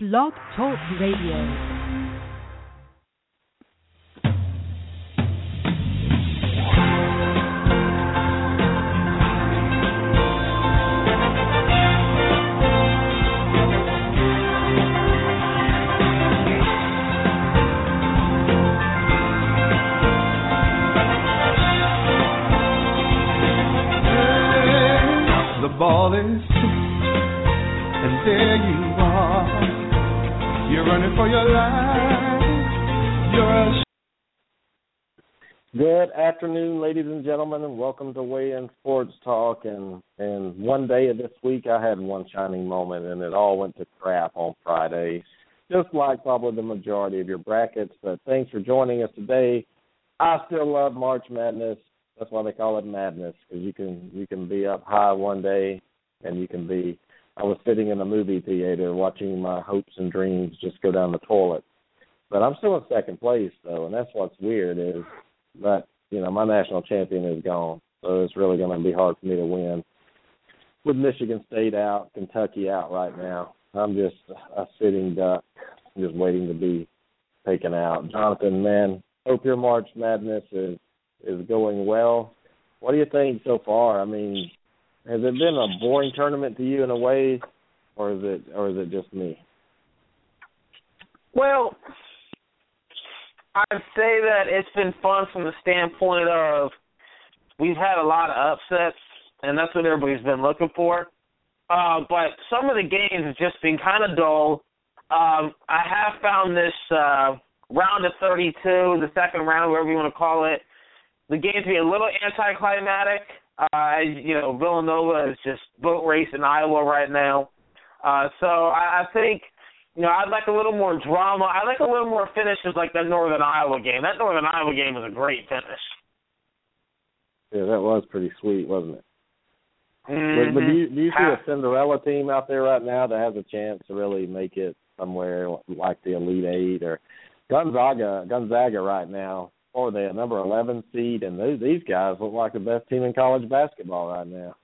Blog Talk Radio. The ball is and there you running for your life. You're a Good afternoon, ladies and gentlemen, and welcome to Weigh In Sports Talk. And and one day of this week, I had one shining moment, and it all went to crap on Friday, just like probably the majority of your brackets. But thanks for joining us today. I still love March Madness. That's why they call it madness, because you can you can be up high one day, and you can be. I was sitting in a movie theater watching my hopes and dreams just go down the toilet. But I'm still in second place though, and that's what's weird is but you know my national champion is gone, so it's really going to be hard for me to win. With Michigan State out, Kentucky out right now, I'm just a sitting duck, just waiting to be taken out. Jonathan, man, hope your March Madness is is going well. What do you think so far? I mean, has it been a boring tournament to you in a way, or is it or is it just me? Well, I'd say that it's been fun from the standpoint of we've had a lot of upsets, and that's what everybody's been looking for. Uh, but some of the games have just been kind of dull. Um, I have found this uh, round of 32, the second round, whatever you want to call it, the game to be a little anticlimactic. Uh, you know, Villanova is just boat racing Iowa right now. Uh, so I, I think – you know, I'd like a little more drama. I like a little more finishes like that Northern Iowa game. That Northern Iowa game was a great finish. Yeah, that was pretty sweet, wasn't it? Mm-hmm. But, but do you do you see a Cinderella team out there right now that has a chance to really make it somewhere like the Elite Eight or Gonzaga? Gonzaga right now, or they a number eleven seed, and those, these guys look like the best team in college basketball right now.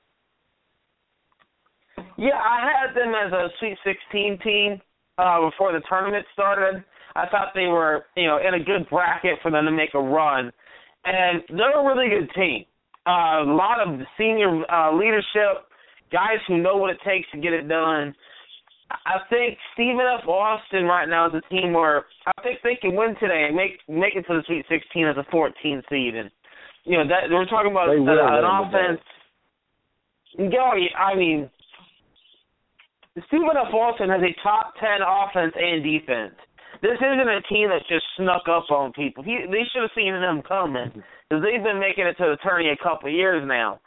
Yeah, I had them as a Sweet Sixteen team uh, before the tournament started. I thought they were, you know, in a good bracket for them to make a run, and they're a really good team. Uh, a lot of senior uh, leadership, guys who know what it takes to get it done. I think Stephen F. Austin right now is a team where I think they can win today and make make it to the Sweet 16 as a 14 seed, and you know that we're talking about an win offense. Yeah, I mean, Stephen F. Austin has a top ten offense and defense. This isn't a team that just snuck up on people. He, they should have seen them coming because they've been making it to the tourney a couple of years now.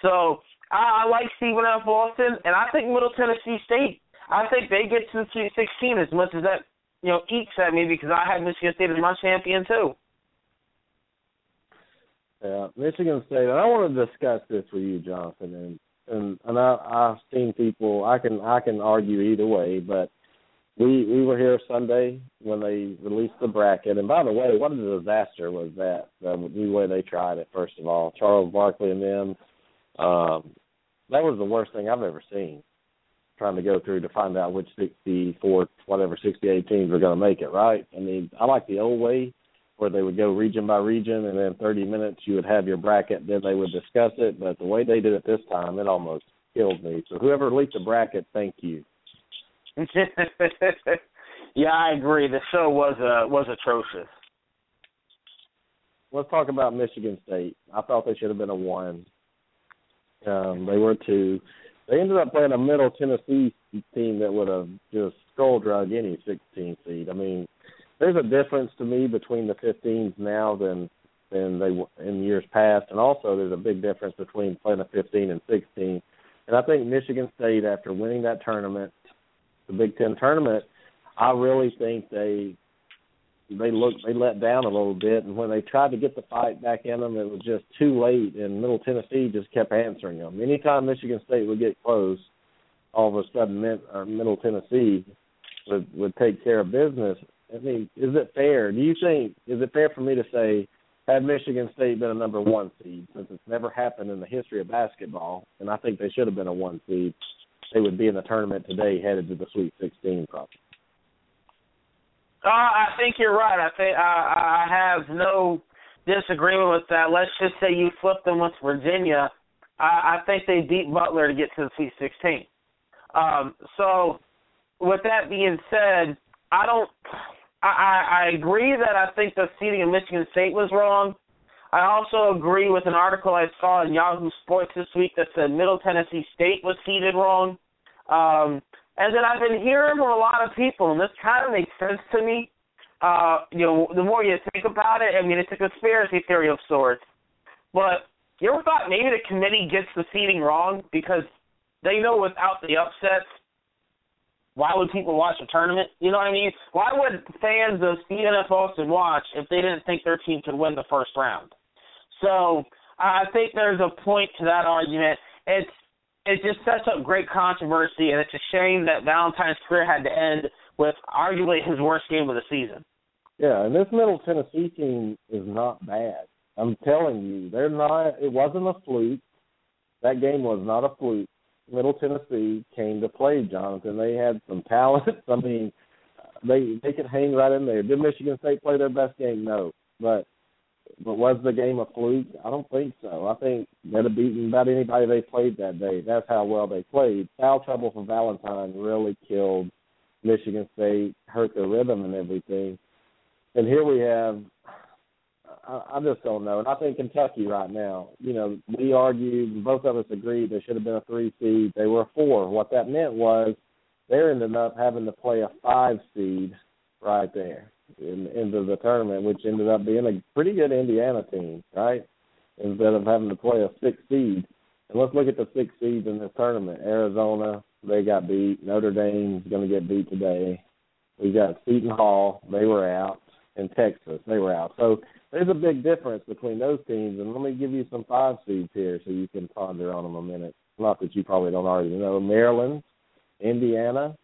So I, I like Stephen F. Austin, and I think Middle Tennessee State. I think they get to the Sweet 16 as much as that you know eats at me because I have Michigan State as my champion too. Yeah, Michigan State. And I want to discuss this with you, Jonathan, and and and I, I've seen people. I can I can argue either way, but we we were here Sunday when they released the bracket. And by the way, what a disaster was that? The new way they tried it. First of all, Charles Barkley and them. Um, that was the worst thing I've ever seen. Trying to go through to find out which 64, whatever 68 teams were going to make it. Right? I mean, I like the old way where they would go region by region, and then 30 minutes you would have your bracket, then they would discuss it. But the way they did it this time, it almost killed me. So whoever leaked the bracket, thank you. yeah, I agree. The show was uh, was atrocious. Let's talk about Michigan State. I thought they should have been a one. Um, they were two. They ended up playing a Middle Tennessee team that would have just skull drug any 16 seed. I mean, there's a difference to me between the 15s now than than they in years past, and also there's a big difference between playing a 15 and 16. And I think Michigan State, after winning that tournament, the Big Ten tournament, I really think they they looked they let down a little bit, and when they tried to get the fight back in them, it was just too late. And Middle Tennessee just kept answering them. Anytime Michigan State would get close, all of a sudden Middle Tennessee would would take care of business. I mean, is it fair? Do you think is it fair for me to say had Michigan State been a number one seed, since it's never happened in the history of basketball, and I think they should have been a one seed, they would be in the tournament today, headed to the Sweet 16, probably. Uh, I think you're right. I think I, I have no disagreement with that. Let's just say you flip them with Virginia. I, I think they beat Butler to get to the Sweet 16. Um, so, with that being said, I don't. I, I agree that I think the seeding of Michigan State was wrong. I also agree with an article I saw in Yahoo Sports this week that said Middle Tennessee State was seeded wrong. Um, and then I've been hearing from a lot of people, and this kind of makes sense to me. Uh, you know, the more you think about it, I mean, it's a conspiracy theory of sorts. But you ever thought maybe the committee gets the seeding wrong because they know without the upsets, why would people watch a tournament? You know what I mean? Why would fans of Stephen F. Austin watch if they didn't think their team could win the first round? So I think there's a point to that argument. It's it just sets up great controversy, and it's a shame that Valentine's career had to end with arguably his worst game of the season. Yeah, and this Middle Tennessee team is not bad. I'm telling you, they're not. It wasn't a fluke. That game was not a fluke. Middle Tennessee came to play, Jonathan. They had some talent. I mean, they they could hang right in there. Did Michigan State play their best game? No, but but was the game a fluke? I don't think so. I think they'd have beaten about anybody they played that day. That's how well they played. Foul trouble for Valentine really killed Michigan State, hurt their rhythm and everything. And here we have I, I just don't know. And I think Kentucky right now, you know, we argued, both of us agreed they should have been a three seed. They were a four. What that meant was they ended up having to play a five seed right there in, into the tournament, which ended up being a pretty good Indiana team, right? Instead of having to play a six seed. And let's look at the six seeds in this tournament. Arizona, they got beat. Notre Dame's going to get beat today. We got Seton Hall, they were out, and Texas, they were out. So there's a big difference between those teams. And let me give you some five seeds here so you can ponder on them a minute. Not that you probably don't already know. Maryland, Indiana,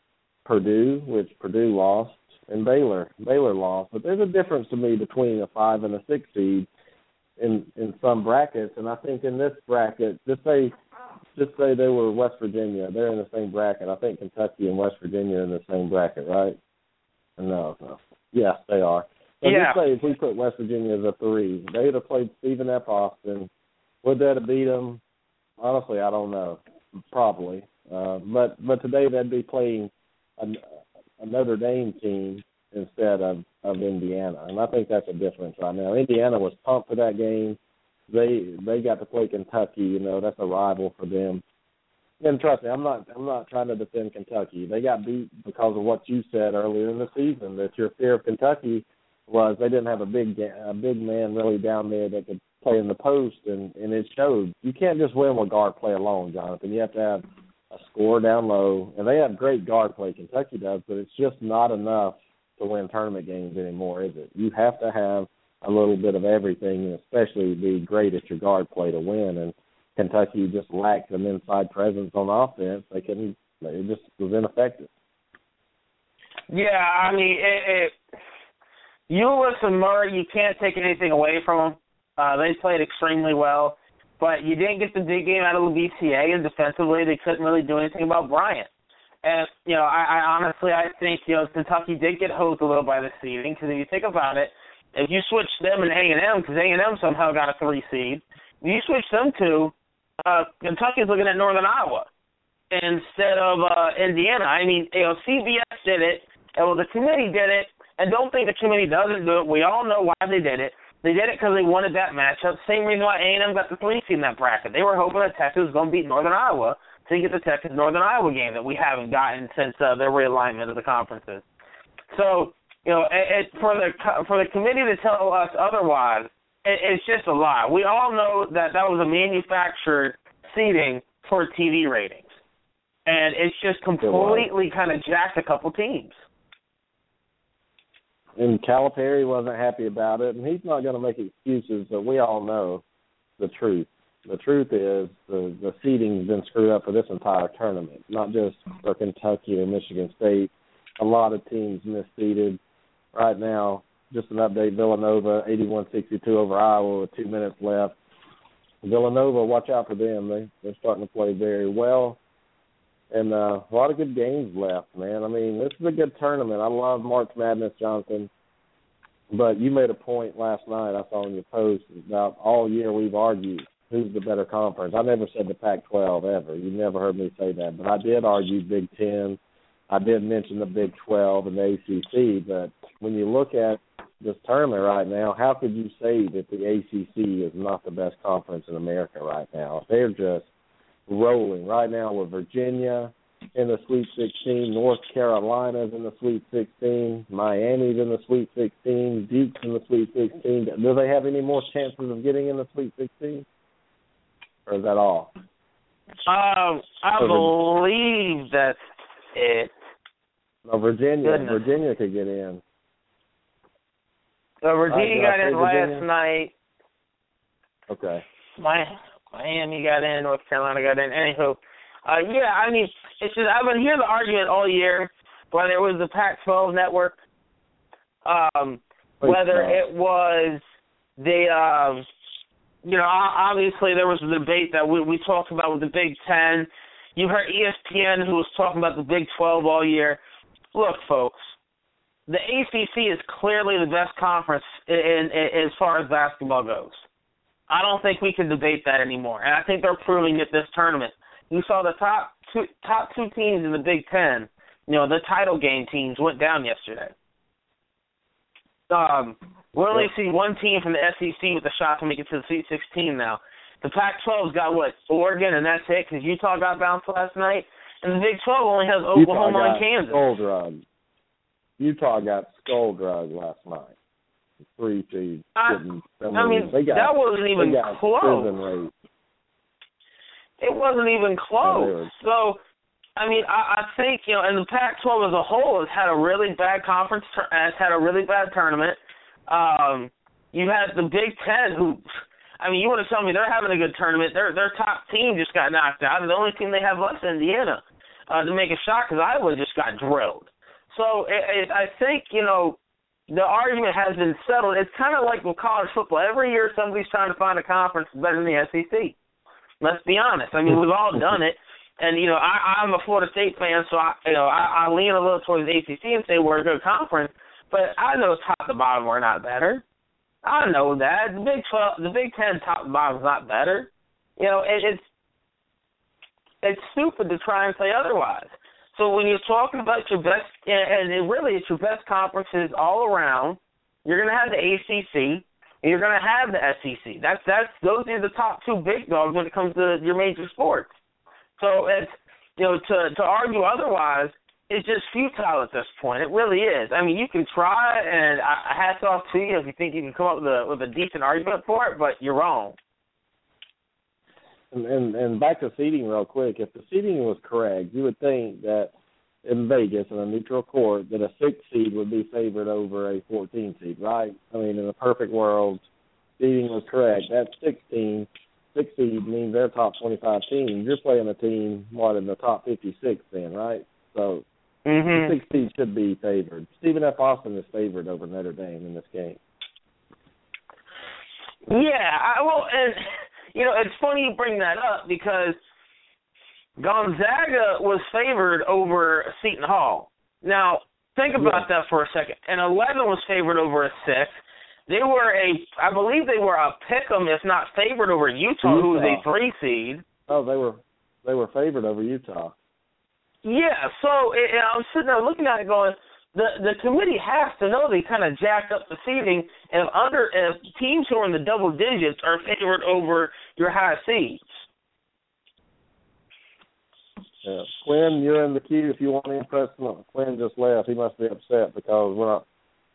Purdue, which Purdue lost, and Baylor. Baylor lost, but there's a difference to me between a five and a six seed in in some brackets, and I think in this bracket, just say just say they were West Virginia, they're in the same bracket. I think Kentucky and West Virginia are in the same bracket, right? No, no. Yes, they are. So yeah. just say if we put West Virginia as a three, they'd have played Stephen F. Austin. Would that have beat them? Honestly, I don't know. Probably. Uh, but but today they'd be playing a, a Notre Dame team instead of of Indiana, and I think that's a difference right now. Indiana was pumped for that game. They they got to play Kentucky. You know that's a rival for them. And trust me, I'm not I'm not trying to defend Kentucky. They got beat because of what you said earlier in the season that your fear of Kentucky was they didn't have a big a big man really down there that could play in the post, and and it showed. You can't just win with guard play alone, Jonathan. You have to have a score down low, and they have great guard play. Kentucky does, but it's just not enough to win tournament games anymore, is it? You have to have a little bit of everything, and especially be great at your guard play to win. And Kentucky just lacked an inside presence on offense. They couldn't. It just was ineffective. Yeah, I mean, it, it Ulis and Murray, you can't take anything away from them. Uh, they played extremely well, but you didn't get the big game out of the BCA, and defensively they couldn't really do anything about Bryant. And you know, I, I honestly I think you know Kentucky did get hosed a little by the seeding because if you think about it, if you switch them and A and M because A and M somehow got a three seed, you switch them to uh, Kentucky's looking at Northern Iowa instead of uh, Indiana. I mean, you know, CBS did it, and well, the committee did it, and don't think the committee doesn't do it. We all know why they did it. They did it because they wanted that matchup. Same reason why A&M got the three seed in that bracket. They were hoping that Texas was going to beat Northern Iowa to get the Texas Northern Iowa game that we haven't gotten since uh, the realignment of the conferences. So you know, it, it, for the for the committee to tell us otherwise, it, it's just a lie. We all know that that was a manufactured seeding for TV ratings, and it's just completely kind of jacked a couple teams and Calipari wasn't happy about it, and he's not going to make excuses. But we all know the truth. The truth is the the seeding's been screwed up for this entire tournament, not just for Kentucky or Michigan State. A lot of teams misseeded. Right now, just an update: Villanova 81-62 over Iowa with two minutes left. Villanova, watch out for them. They they're starting to play very well. And uh, a lot of good games left, man. I mean, this is a good tournament. I love March Madness, Jonathan. But you made a point last night. I saw in your post about all year we've argued who's the better conference. I never said the Pac-12 ever. You never heard me say that, but I did argue Big Ten. I did mention the Big 12 and the ACC. But when you look at this tournament right now, how could you say that the ACC is not the best conference in America right now? They're just rolling right now with Virginia in the Sweet 16, North Carolina's in the Sweet 16, Miami's in the Sweet 16, Duke's in the Sweet 16. Do they have any more chances of getting in the Sweet 16? Or is that all? Um, I believe that's it. No, Virginia. Goodness. Virginia could get in. So Virginia I got in say last night. Okay. My Miami got in, North Carolina got in. Anywho, uh, yeah, I mean, it's just I've been hearing the argument all year whether it was the Pac-12 network, um, whether it was the, um, you know, obviously there was a debate that we we talked about with the Big Ten. You heard ESPN who was talking about the Big 12 all year. Look, folks, the ACC is clearly the best conference in, in, in as far as basketball goes. I don't think we can debate that anymore, and I think they're proving it this tournament. You saw the top two top two teams in the Big Ten. You know, the title game teams went down yesterday. Um, we only see one team from the SEC with a shot to make it to the Sweet 16 now. The Pac-12's got what Oregon, and that's it because Utah got bounced last night, and the Big 12 only has Oklahoma and Kansas. skull drugged. Utah got skull drugged last night. Three seeds. I- I mean, they got, that wasn't even close. It wasn't even close. So, I mean, I, I think you know, and the Pac-12 as a whole has had a really bad conference, has had a really bad tournament. Um, you had the Big Ten, who, I mean, you want to tell me they're having a good tournament? Their their top team just got knocked out, and the only team they have left is Indiana uh, to make a shot because Iowa just got drilled. So, it, it, I think you know. The argument has been settled. It's kind of like with college football. Every year, somebody's trying to find a conference better than the SEC. Let's be honest. I mean, we've all done it. And you know, I, I'm a Florida State fan, so I, you know, I, I lean a little towards the ACC and say we're a good conference. But I know top to bottom we're not better. I know that the Big Twelve, the Big Ten, top to bottom is not better. You know, it, it's it's stupid to try and say otherwise. So when you're talking about your best, and it really it's your best conferences all around, you're going to have the ACC, and you're going to have the SEC. That's that's those are the top two big dogs when it comes to your major sports. So it's you know to to argue otherwise is just futile at this point. It really is. I mean, you can try, and I, hats off to you if you think you can come up with a with a decent argument for it, but you're wrong. And, and and back to seeding real quick. If the seeding was correct, you would think that in Vegas in a neutral court that a six seed would be favored over a fourteen seed, right? I mean, in a perfect world, seeding was correct. That sixteen six seed means they're top twenty five team. You're playing a team what in the top fifty six then, right? So Mm-hmm. six seed should be favored. Stephen F. Austin is favored over Notre Dame in this game. Yeah, I, well, and you know, it's funny you bring that up because Gonzaga was favored over Seton Hall. Now, think about that for a second. And Eleven was favored over a six. They were a, I believe they were a pick'em, if not favored over Utah, who was a three seed. Oh, they were they were favored over Utah. Yeah, so it, and I'm sitting there looking at it going, the the committee has to know they kind of jacked up the seeding, and if under if teams who are in the double digits are favored over your high seeds. Yeah. Quinn, you're in the queue if you want to impress him. Quinn just left. He must be upset because we're not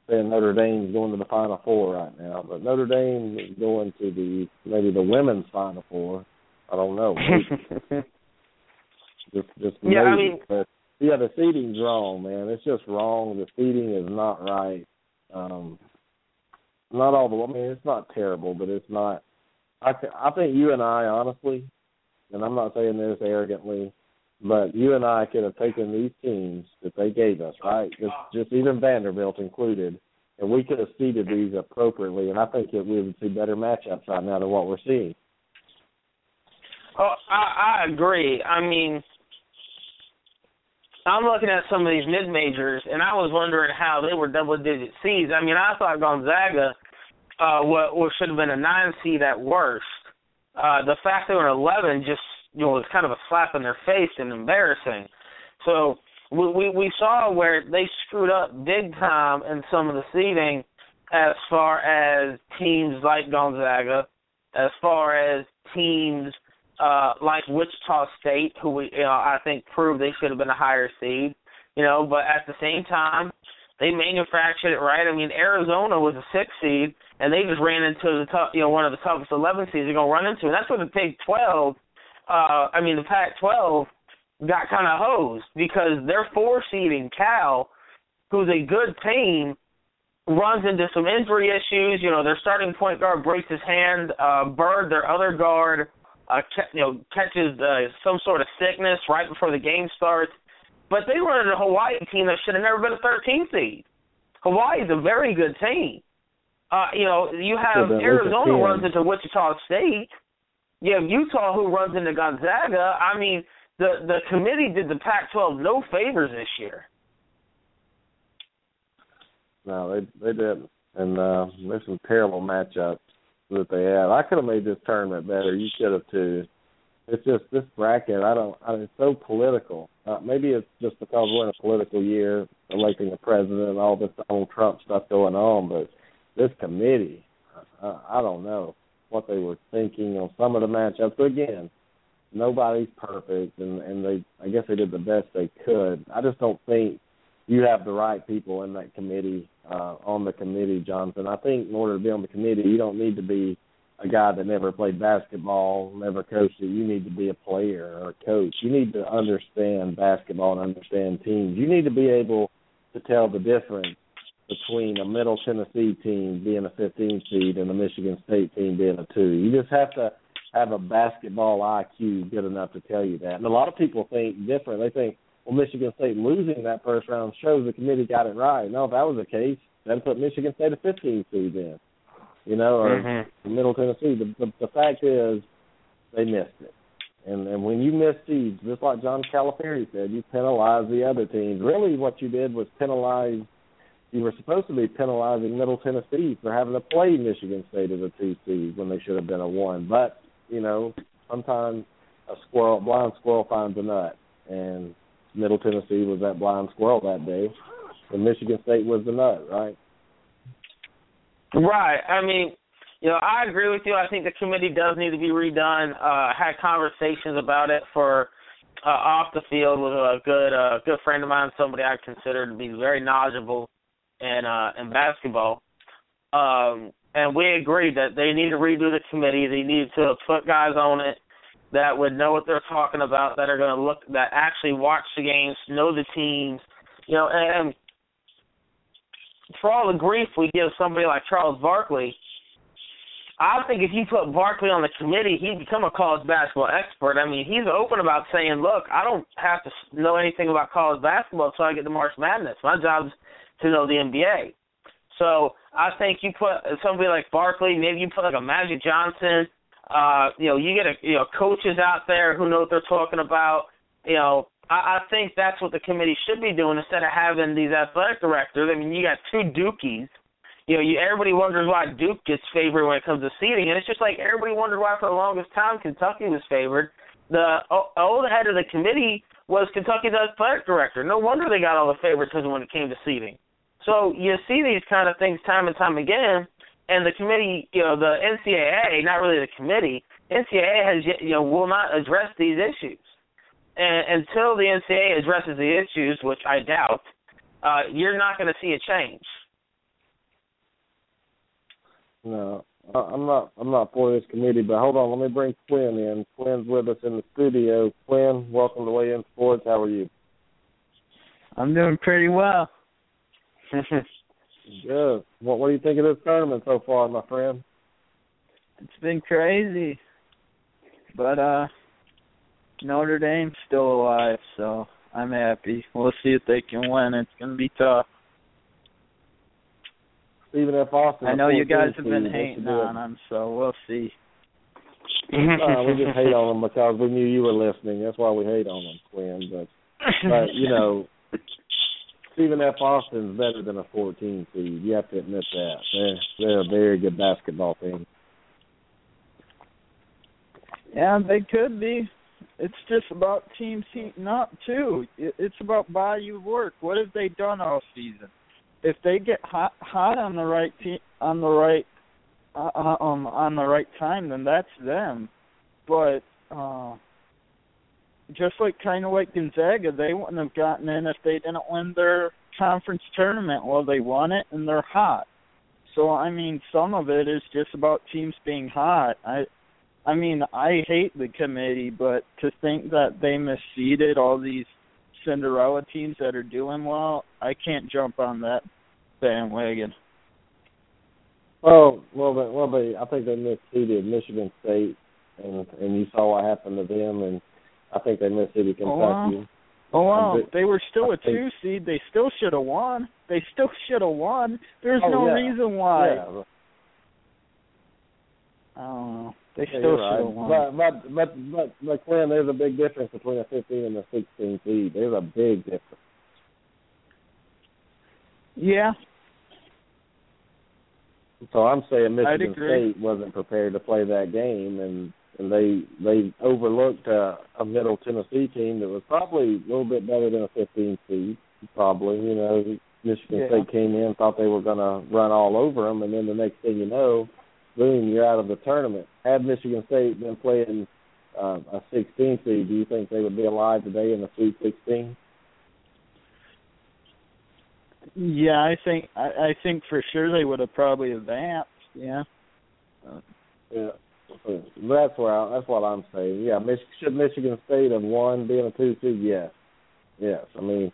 saying Notre Dame's going to the Final Four right now, but Notre Dame is going to the maybe the women's Final Four. I don't know. Just just Yeah, I mean- but yeah, the seeding's wrong, man. It's just wrong. The seating is not right. Um, not all the. I mean, it's not terrible, but it's not. I I think you and I honestly, and I'm not saying this arrogantly, but you and I could have taken these teams that they gave us, right? Just just even Vanderbilt included, and we could have seeded these appropriately, and I think that we would see better matchups right now than what we're seeing. Oh, I, I agree. I mean, I'm looking at some of these mid majors, and I was wondering how they were double digit seeds. I mean, I thought Gonzaga uh, what, what should have been a nine seed at worst. Uh, the fact they were 11 just you know was kind of a slap in their face and embarrassing. So we we, we saw where they screwed up big time in some of the seeding, as far as teams like Gonzaga, as far as teams uh like Wichita State, who we you know I think proved they should have been a higher seed. You know, but at the same time, they manufactured it right. I mean, Arizona was a six seed, and they just ran into the top, you know, one of the toughest 11 seeds they're gonna run into, and that's where the Big 12, uh, I mean, the Pac-12 got kind of hosed because their four seeding Cal, who's a good team, runs into some injury issues. You know, their starting point guard breaks his hand. Uh, Bird, their other guard, uh, you know, catches uh, some sort of sickness right before the game starts. But they run into a Hawaii team that should have never been a 13 seed. Hawaii is a very good team. Uh, you know, you have Arizona runs into Wichita State. You have Utah who runs into Gonzaga. I mean, the the committee did the Pac-12 no favors this year. No, they they didn't, and uh, there's some terrible matchups that they had. I could have made this tournament better. You should have too. It's just this bracket. I don't. I, it's so political. Uh, maybe it's just because we're in a political year, electing a president, all this Donald Trump stuff going on. But this committee, uh, I don't know what they were thinking on some of the matchups. But again, nobody's perfect, and and they I guess they did the best they could. I just don't think you have the right people in that committee uh, on the committee, Jonathan. I think in order to be on the committee, you don't need to be a guy that never played basketball, never coached it. You need to be a player or a coach. You need to understand basketball and understand teams. You need to be able to tell the difference between a Middle Tennessee team being a 15 seed and a Michigan State team being a two. You just have to have a basketball IQ good enough to tell you that. And a lot of people think different. They think, well, Michigan State losing that first round shows the committee got it right. No, if that was the case, then put Michigan State a 15 seed in, you know, or mm-hmm. Middle Tennessee. The, the the fact is, they missed it. And and when you miss seeds, just like John Calipari said, you penalize the other teams. Really, what you did was penalize. You were supposed to be penalizing Middle Tennessee for having to play Michigan State as a two seed when they should have been a one. But you know, sometimes a squirrel, blind squirrel finds a nut, and Middle Tennessee was that blind squirrel that day, and Michigan State was the nut, right? Right. I mean, you know, I agree with you. I think the committee does need to be redone. Uh, had conversations about it for uh, off the field with a good uh, good friend of mine, somebody I consider to be very knowledgeable in uh, in basketball. Um, and we agreed that they need to redo the committee. They need to put guys on it that would know what they're talking about, that are going to look, that actually watch the games, know the teams, you know, and for all the grief we give somebody like Charles Barkley, I think if you put Barkley on the committee, he'd become a college basketball expert. I mean, he's open about saying, "Look, I don't have to know anything about college basketball until I get to March Madness. My job's to know the NBA." So I think you put somebody like Barkley, maybe you put like a Magic Johnson, uh, you know, you get a you know coaches out there who know what they're talking about. You know, I, I think that's what the committee should be doing instead of having these athletic directors. I mean, you got two Dukies. You know, you, everybody wonders why Duke gets favored when it comes to seeding, and it's just like everybody wondered why for the longest time Kentucky was favored. The old head of the committee was Kentucky's athletic director. No wonder they got all the favoritism when it came to seeding. So you see these kind of things time and time again, and the committee, you know, the NCAA, not really the committee, NCAA has, yet, you know, will not address these issues. And until the NCAA addresses the issues, which I doubt, uh, you're not going to see a change. No, I'm not. I'm not for this committee. But hold on, let me bring Quinn in. Quinn's with us in the studio. Quinn, welcome to Weigh In Sports. How are you? I'm doing pretty well. Good. What What do you think of this tournament so far, my friend? It's been crazy, but uh, Notre Dame's still alive, so I'm happy. We'll see if they can win. It's gonna be tough. Stephen F. Austin, I know you guys have been hating on them, so we'll see. uh, we just hate on them because we knew you were listening. That's why we hate on them, Quinn. But but you know, Stephen F. Austin's better than a 14 seed. You have to admit that. They're they're a very good basketball team. Yeah, they could be. It's just about teams heating up too. It's about of work. What have they done all season? If they get hot hot on the right team on the right uh, uh, um on the right time, then that's them. But uh just like kind of like Gonzaga, they wouldn't have gotten in if they didn't win their conference tournament. Well, they won it and they're hot. So I mean, some of it is just about teams being hot. I I mean, I hate the committee, but to think that they misseeded all these Cinderella teams that are doing well, I can't jump on that bandwagon. Well, well, but, well, but I think they misseeded Michigan State, and and you saw what happened to them, and I think they misseeded Kentucky. Oh, oh, wow. Oh wow, they were still a two seed. They still should have won. They still should have won. There's oh, no yeah. reason why. Yeah. I don't know. They Yeah, still you're should have won. But but but but but Quinn, there's a big difference between a 15 and a 16 seed. There's a big difference. Yeah, So I'm saying Michigan. State wasn't prepared to play that game, and and they they overlooked a, a Middle Tennessee team that was probably a little bit better than a 15 seed. Probably, you know, Michigan Yeah. State came in thought they were going to run all over them, and then the next thing you know, boom, you're out of the tournament. Had Michigan State been playing uh, a 16 seed, do you think they would be alive today in the Sweet 16? yeah. I think I, I think for sure they would have probably advanced. Yeah. Yeah, so that's where I, that's what I'm saying. Yeah, Mich- should Michigan State have won being a two seed? Yes, yes. I mean,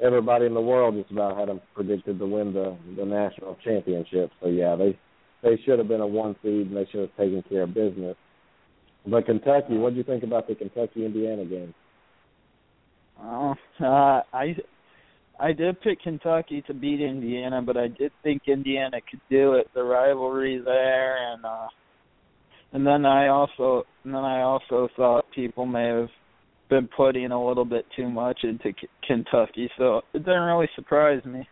everybody in the world just about had them predicted to win the the national championship. So yeah, they they should have been a one seed and they should have taken care of business. But Kentucky, what do you think about the Kentucky Indiana game? Oh, uh, I I did pick Kentucky to beat Indiana, but I did think Indiana could do it. The rivalry there, and uh, and then I also and then I also thought people may have been putting a little bit too much into K- Kentucky, so it didn't really surprise me. Is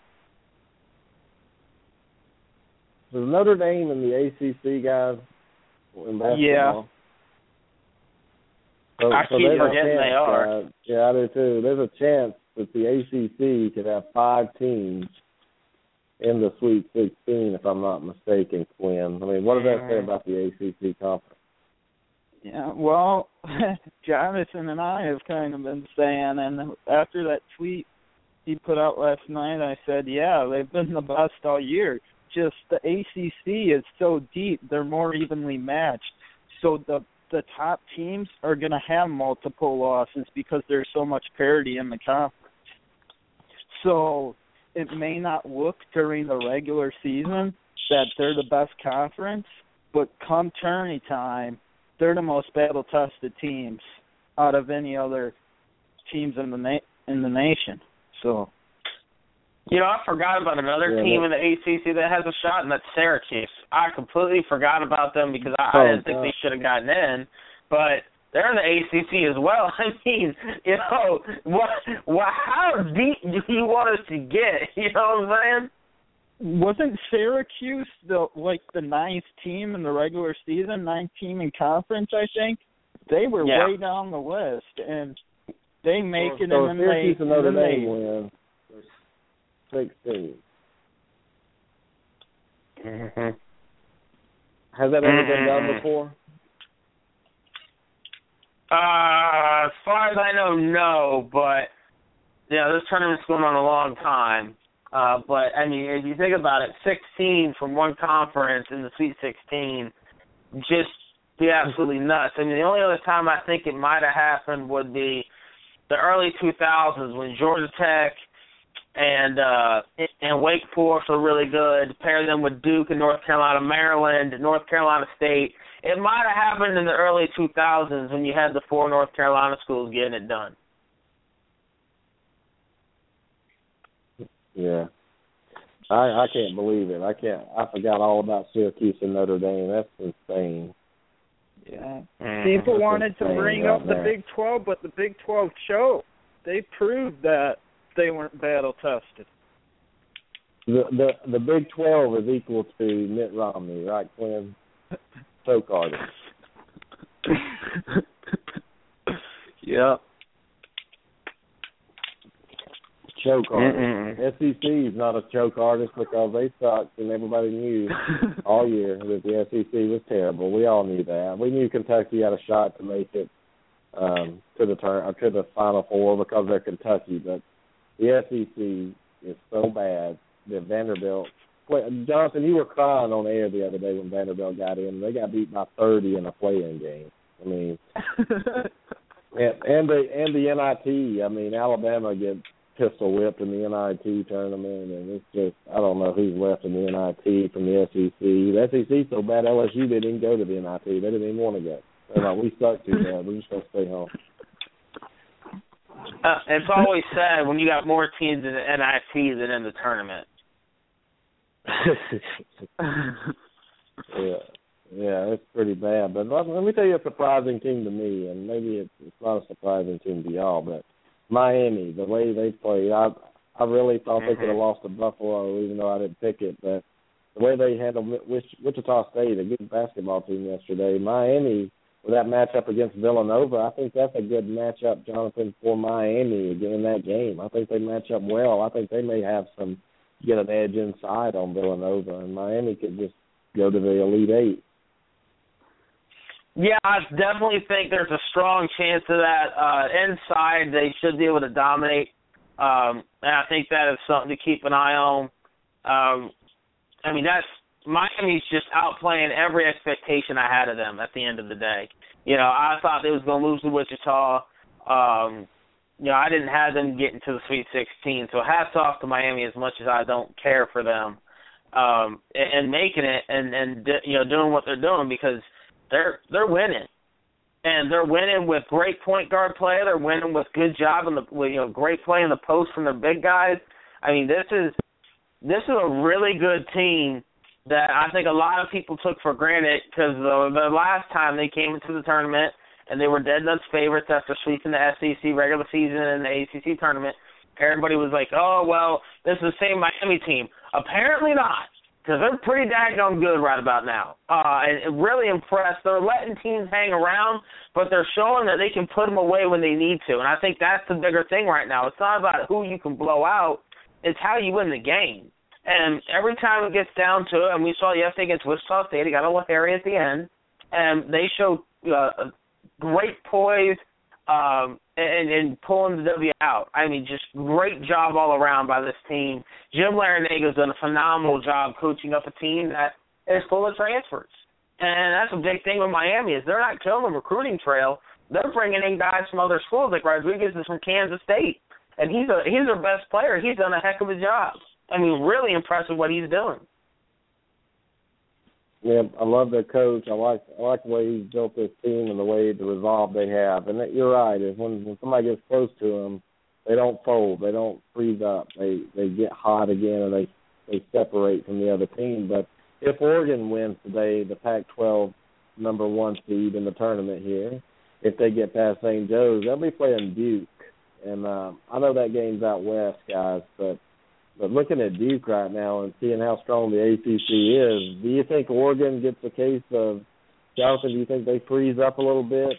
Notre Dame and the ACC guys in basketball? Yeah. So, I so keep forgetting chance, they are. Uh, yeah, I do too. There's a chance that the ACC could have five teams in the Sweet 16, if I'm not mistaken, Quinn. I mean, what does that say about the ACC conference? Yeah, well, Jonathan and I have kind of been saying, and after that tweet he put out last night, I said, yeah, they've been the best all year. Just the ACC is so deep; they're more evenly matched. So the the top teams are going to have multiple losses because there's so much parity in the conference. So it may not look during the regular season that they're the best conference, but come tourney time, they're the most battle tested teams out of any other teams in the na- in the nation. So You know, I forgot about another Yeah, team in the ACC that has a shot, and that's Syracuse. I completely forgot about them because I, Oh, I didn't think God. they should have gotten in, but they're in the ACC as well. I mean, you know, what, what, how deep do you want us to get? You know what I'm saying? wasn't Syracuse the like the ninth team in the regular season, ninth team in conference, I think? They were Yeah. way down the list and they make it so and then Syracuse they and Notre Dame win. 16. Mm-hmm. Has that ever been done Mm. before? Uh, as far as I know, no. But yeah, this tournament's going on a long time. Uh, but I mean, if you think about it, 16 from one conference in the Sweet 16, just be absolutely nuts. I mean, the only other time I think it might have happened would be the early 2000s when Georgia Tech and uh and Wake Forest were really good. Pair them with Duke and North Carolina, Maryland, North Carolina State. It might have happened in the early 2000s when you had the four North Carolina schools getting it done. Yeah. I I can't believe it. I can't. I forgot all about Syracuse and Notre Dame. That's insane. Yeah. Mhm. People That's wanted to bring right up the. Big 12, but the Big 12 choked. they proved that they weren't battle tested. The the the Big Twelve is equal to Mitt Romney, right, Quinn? Choke artist. yeah. Choke artist. SEC is not a choke artist because they sucked and everybody knew all year that the SEC was terrible. We all knew that. We knew Kentucky had a shot to make it um, to the turn to the Final Four because they're Kentucky, but the SEC is so bad that Vanderbilt. Jonathan, you were crying on air the other day when Vanderbilt got in. They got beat by thirty in a play-in game. I mean, and, and the and the NIT. I mean, Alabama gets pistol whipped in the NIT tournament, and it's just I don't know who's left in the NIT from the SEC. The SEC so bad LSU didn't go to the NIT. They didn't even want to go. They're like, we suck too bad. We're just gonna stay home. Uh, it's always sad when you got more teams in the NIT than in the tournament. Yeah, yeah, it's pretty bad. But let, let me tell you a surprising team to me, and maybe it's, it's not a surprising team to y'all, but Miami, the way they played, I I really thought mm-hmm. they could have lost to Buffalo, even though I didn't pick it. But the way they handled Wichita State, a good basketball team yesterday, Miami with that matchup against Villanova, I think that's a good matchup, Jonathan, for Miami again in that game. I think they match up well. I think they may have some get an edge inside on Villanova, and Miami could just go to the Elite Eight. Yeah, I definitely think there's a strong chance of that. Uh, inside, they should be able to dominate, um, and I think that is something to keep an eye on. Um, I mean, that's Miami's just outplaying every expectation I had of them at the end of the day. You know, I thought they was going to lose to Wichita. Um, you know, I didn't have them getting to the Sweet 16. So hats off to Miami as much as I don't care for them um, and, and making it and and you know doing what they're doing because they're they're winning. And they're winning with great point guard play. They're winning with good job in the you know great play in the post from their big guys. I mean, this is this is a really good team that I think a lot of people took for granted because the, the last time they came into the tournament and they were dead nuts favorites after sweeping the SEC regular season and the ACC tournament. Everybody was like, "Oh well, this is the same Miami team." Apparently not, because they're pretty daggone good right about now. Uh, and really impressed. They're letting teams hang around, but they're showing that they can put them away when they need to. And I think that's the bigger thing right now. It's not about who you can blow out; it's how you win the game. And every time it gets down to it, and we saw yesterday against Wichita State, he got a little hairy at the end, and they showed uh, great poise um, and, and pulling the W out. I mean, just great job all around by this team. Jim Larrañaga's done a phenomenal job coaching up a team that is full of transfers. And that's a big thing with Miami is they're not killing the recruiting trail. They're bringing in guys from other schools like Rodriguez is from Kansas State, and he's a he's their best player. He's done a heck of a job. I mean, really impressive what he's doing. Yeah, I love their coach. I like I like the way he's built this team and the way the resolve they have. And that, you're right. Is when when somebody gets close to them, they don't fold. They don't freeze up. They they get hot again and they they separate from the other team. But if Oregon wins today, the Pac-12 number one seed in the tournament here, if they get past St. Joe's, they'll be playing Duke. And uh, I know that game's out west, guys, but but looking at Duke right now and seeing how strong the ACC is, do you think Oregon gets a case of Jonathan? Do you think they freeze up a little bit?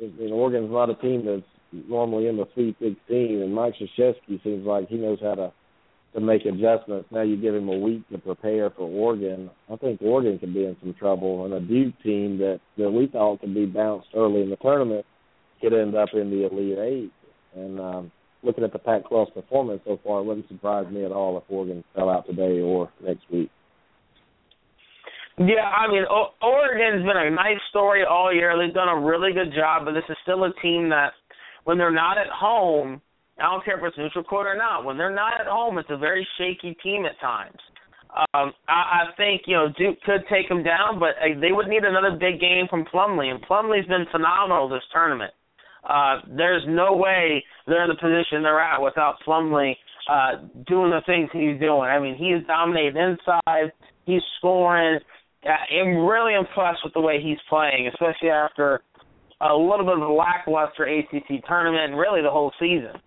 And Oregon's not a team that's normally in the Sweet 16, and Mike Krzyzewski seems like he knows how to to make adjustments. Now you give him a week to prepare for Oregon. I think Oregon could be in some trouble, and a Duke team that that we thought could be bounced early in the tournament could end up in the Elite Eight. And um, looking at the Pac-12's performance so far, it wouldn't surprise me at all if Oregon fell out today or next week. Yeah, I mean, o- Oregon's been a nice story all year. They've done a really good job, but this is still a team that, when they're not at home, I don't care if it's neutral court or not. When they're not at home, it's a very shaky team at times. Um, I, I think you know Duke could take them down, but uh, they would need another big game from Plumlee, and Plumlee's been phenomenal this tournament. Uh, there's no way they're in the position they're at without Plumlee uh, doing the things he's doing. I mean, he's dominating inside. He's scoring. Uh, I'm really impressed with the way he's playing, especially after a little bit of a lackluster ACC tournament and really the whole season.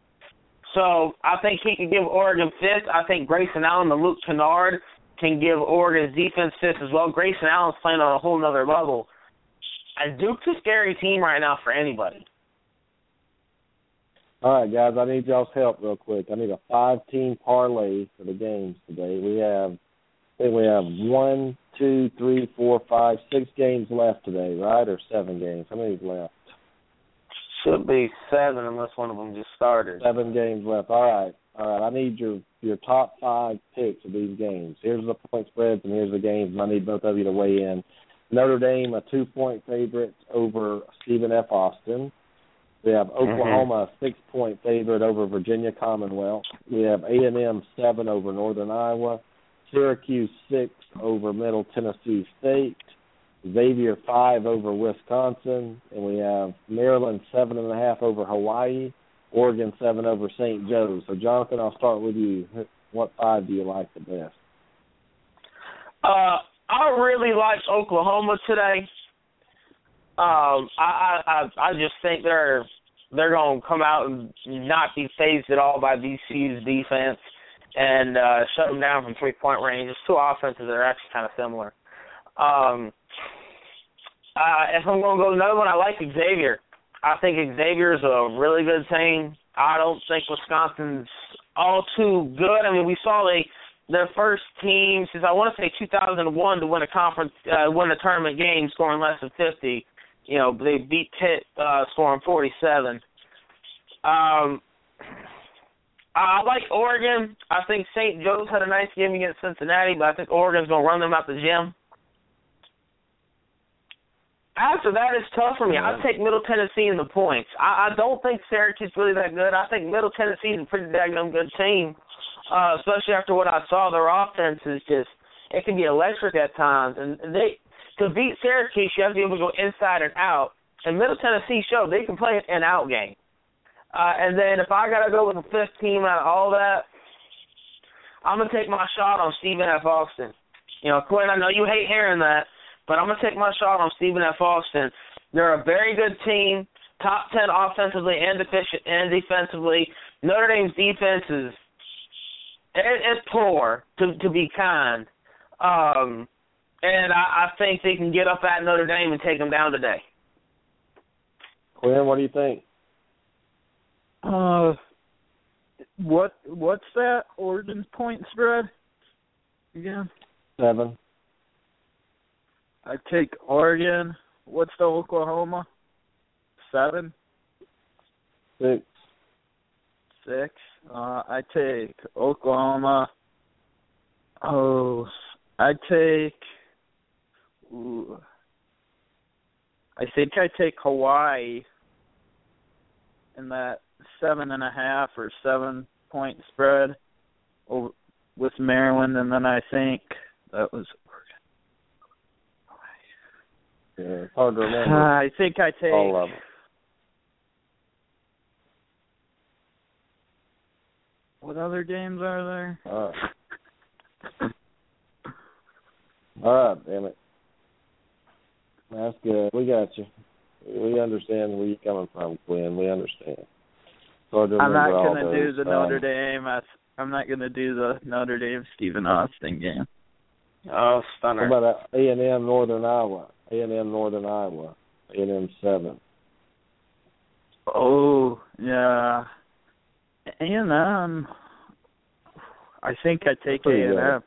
So I think he can give Oregon fits. I think Grayson Allen and Luke Kennard can give Oregon's defense fits as well. Grayson Allen's playing on a whole nother level. And Duke's a scary team right now for anybody. All right, guys, I need y'all's help real quick. I need a five-team parlay for the games today. We have, I think we have one, two, three, four, five, six games left today, right? Or seven games? How many left? Should be seven unless one of them just started. Seven games left. All right, all right. I need your your top five picks of these games. Here's the point spreads and here's the games. And I need both of you to weigh in. Notre Dame a two point favorite over Stephen F. Austin. We have Oklahoma mm-hmm. six point favorite over Virginia Commonwealth. We have A and M seven over Northern Iowa. Syracuse six over Middle Tennessee State. Xavier five over Wisconsin, and we have Maryland seven and a half over Hawaii. Oregon seven over St. Joe's. So Jonathan, I'll start with you. What five do you like the best? Uh, I really like Oklahoma today. Um, I, I I just think they're they're to come out and not be fazed at all by VCU's defense and uh, shut them down from three point range. It's two offenses that are actually kind of similar. Um, uh, if I'm to go another one, I like Xavier. I think Xavier's a really good team. I don't think Wisconsin's all too good. I mean, we saw they their first team since I want to say 2001 to win a conference, uh, win a tournament game, scoring less than 50. You know, they beat Pitt, uh, scoring 47. Um, I like Oregon. I think St. Joe's had a nice game against Cincinnati, but I think Oregon's going to run them out the gym. After that, it's tough for me. I take Middle Tennessee in the points. I, I don't think Syracuse really that good. I think Middle Tennessee is a pretty daggone good team, uh, especially after what I saw. Their offense is just it can be electric at times, and they to beat Syracuse, you have to be able to go inside and out. And Middle Tennessee showed they can play an out game. Uh, and then if I gotta go with a fifth team out of all that, I'm gonna take my shot on Stephen F. Austin. You know, Quinn, I know you hate hearing that, but I'm gonna take my shot on Stephen F. Austin. They're a very good team, top ten offensively and efficient and defensively. Notre Dame's defense is it, it's poor to to be kind, um, and I, I think they can get up at Notre Dame and take them down today. Quinn, what do you think? Uh, what what's that Oregon's point spread again? Seven. I take Oregon. What's the Oklahoma? Seven. Six. Six. Uh, I take Oklahoma. Oh, I take. Ooh, I think I take Hawaii in that seven and a half or seven point spread over, with Maryland, and then I think that was yeah, it's hard to remember. Uh, I think I take all of them. What other games are there? Right. all right, damn it. That's good. We got you. We understand where you're coming from, Quinn. We understand. I'm not going to do the um, Notre Dame. I'm not going to do the Notre Dame Stephen Austin game. Oh, stunner! What about A and M Northern Iowa? A and M Northern Iowa. A and M seven. Oh yeah, A and M. I think I take A and M.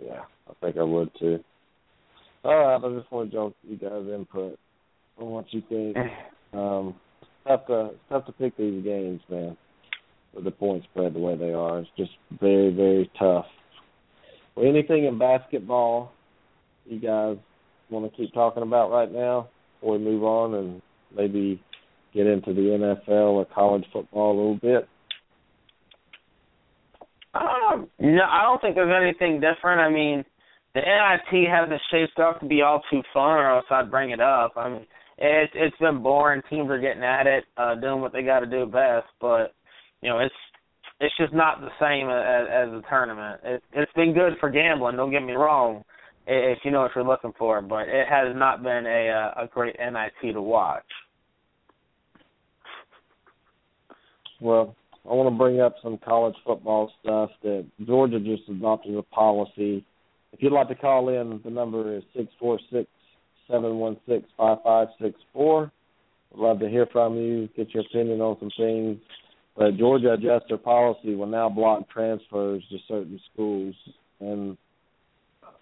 Yeah, I think I would too. All right, I just want to you guys' input on what you think. Um, it's tough to it's tough to pick these games, man. With the points spread the way they are, it's just very very tough. Well, anything in basketball you guys want to keep talking about right now before we move on and maybe get into the NFL or college football a little bit? Um, no, I don't think there's anything different. I mean, the NIT hasn't shaped up to be all too fun, or else I'd bring it up. I mean, it's it's been boring. Teams are getting at it, uh, doing what they got to do best, but you know, it's it's just not the same as, as a tournament. It, it's been good for gambling. Don't get me wrong, if you know what you're looking for, but it has not been a uh, a great NIT to watch. well, I want to bring up some college football stuff that Georgia just adopted a policy. If you'd like to call in, the number is six four six seven one six five five six four. I'd love to hear from you, get your opinion on some things. But Georgia adjusted their policy will now block transfers to certain schools, and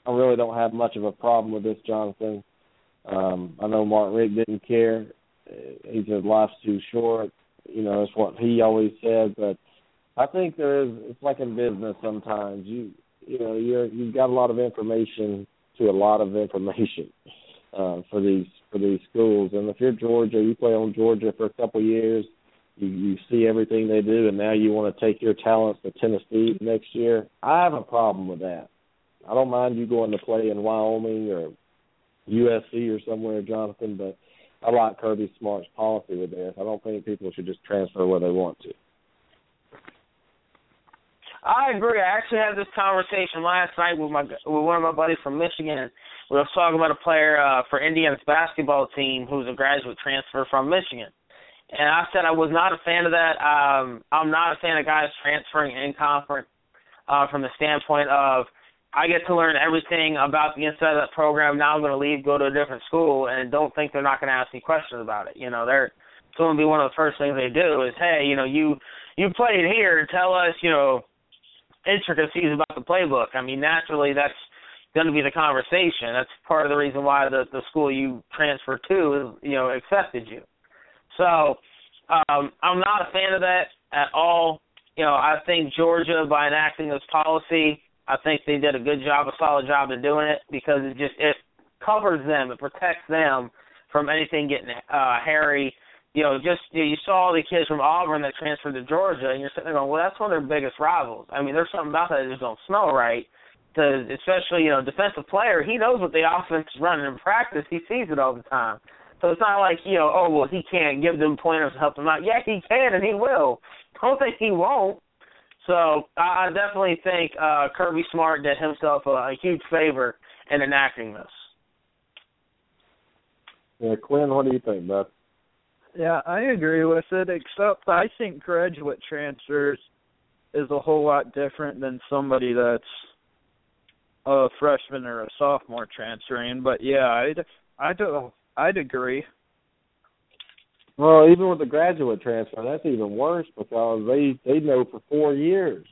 I really don't have much of a problem with this, Jonathan. Um, I know Mark Richt didn't care. He said life's too short. You know, that's what he always said. But I think there is. It's like in business sometimes. You you know you're you've got a lot of information to a lot of information uh, for these for these schools. And if you're Georgia, you play on Georgia for a couple of years you, you see everything they do, and now you want to take your talents to Tennessee next year. I have a problem with that. I don't mind you going to play in Wyoming or USC or somewhere, Jonathan, but I like Kirby Smart's policy with this. I don't think people should just transfer where they want to. I agree. I actually had this conversation last night with my with one of my buddies from Michigan. We were talking about a player uh, for Indiana's basketball team who's a graduate transfer from Michigan and I said I was not a fan of that. Um, I'm not a fan of guys transferring in conference uh, from the standpoint of I get to learn everything about the inside of that program. Now I'm going to leave, go to a different school, and don't think they're not going to ask me questions about it. You know, they're it's going to be one of the first things they do is, hey, you know, you you played here, tell us, you know, intricacies about the playbook. I mean, naturally, that's going to be the conversation. That's part of the reason why the the school you transfer to you know, accepted you. So um, I'm not a fan of that at all. You know, I think Georgia by enacting this policy, I think they did a good job, a solid job in doing it because it just it covers them, it protects them from anything getting uh hairy. You know, just you, know, you saw the kids from Auburn that transferred to Georgia, and you're sitting there going, "Well, that's one of their biggest rivals." I mean, there's something about that that just don't smell right. To especially, you know, defensive player, he knows what the offense is running in practice. He sees it all the time. So it's not like, you know, oh, well, he can't give them pointers to help them out. Yeah, he can and he will. Don't think he won't. So I definitely think uh, Kirby Smart did himself a, a huge favor in enacting this. Yeah, Quinn, what do you think, bud? Yeah, I agree with it, except I think graduate transfers is a whole lot different than somebody that's a freshman or a sophomore transferring. But yeah, I'd I'd uh, I'd agree. Well, even with the graduate transfer, that's even worse because they they know for four years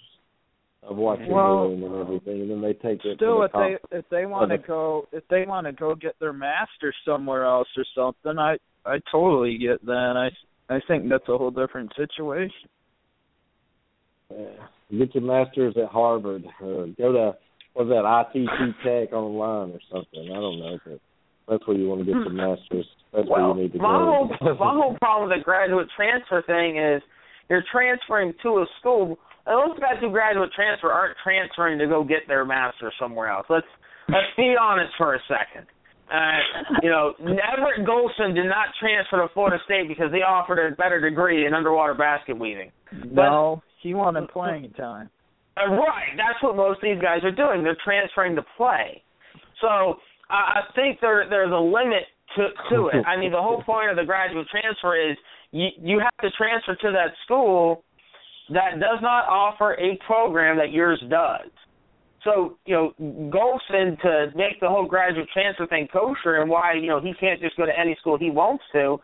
of what you're well, doing and everything, and then they take it. Still, the if they if they want to go if they want to go get their master somewhere else or something, I I totally get that. I I think that's a whole different situation. Yeah. Get your masters at Harvard. Or go to what's that ITT Tech online or something. I don't know, but that's where you want to get the hmm. masters. That's well, where you need to my go. Whole, my whole problem with the graduate transfer thing is you're transferring to a school. And those guys who graduate transfer aren't transferring to go get their master somewhere else. Let's let's be honest for a second. Uh, you know, Everett Golson did not transfer to Florida State because they offered a better degree in underwater basket weaving. No, he wanted playing time. Uh, right, that's what most of these guys are doing. They're transferring to play. So I think there there's a limit to to it. I mean, the whole point of the graduate transfer is you you have to transfer to that school that does not offer a program that yours does. So you know, Golson to make the whole graduate transfer thing kosher and why you know he can't just go to any school he wants to.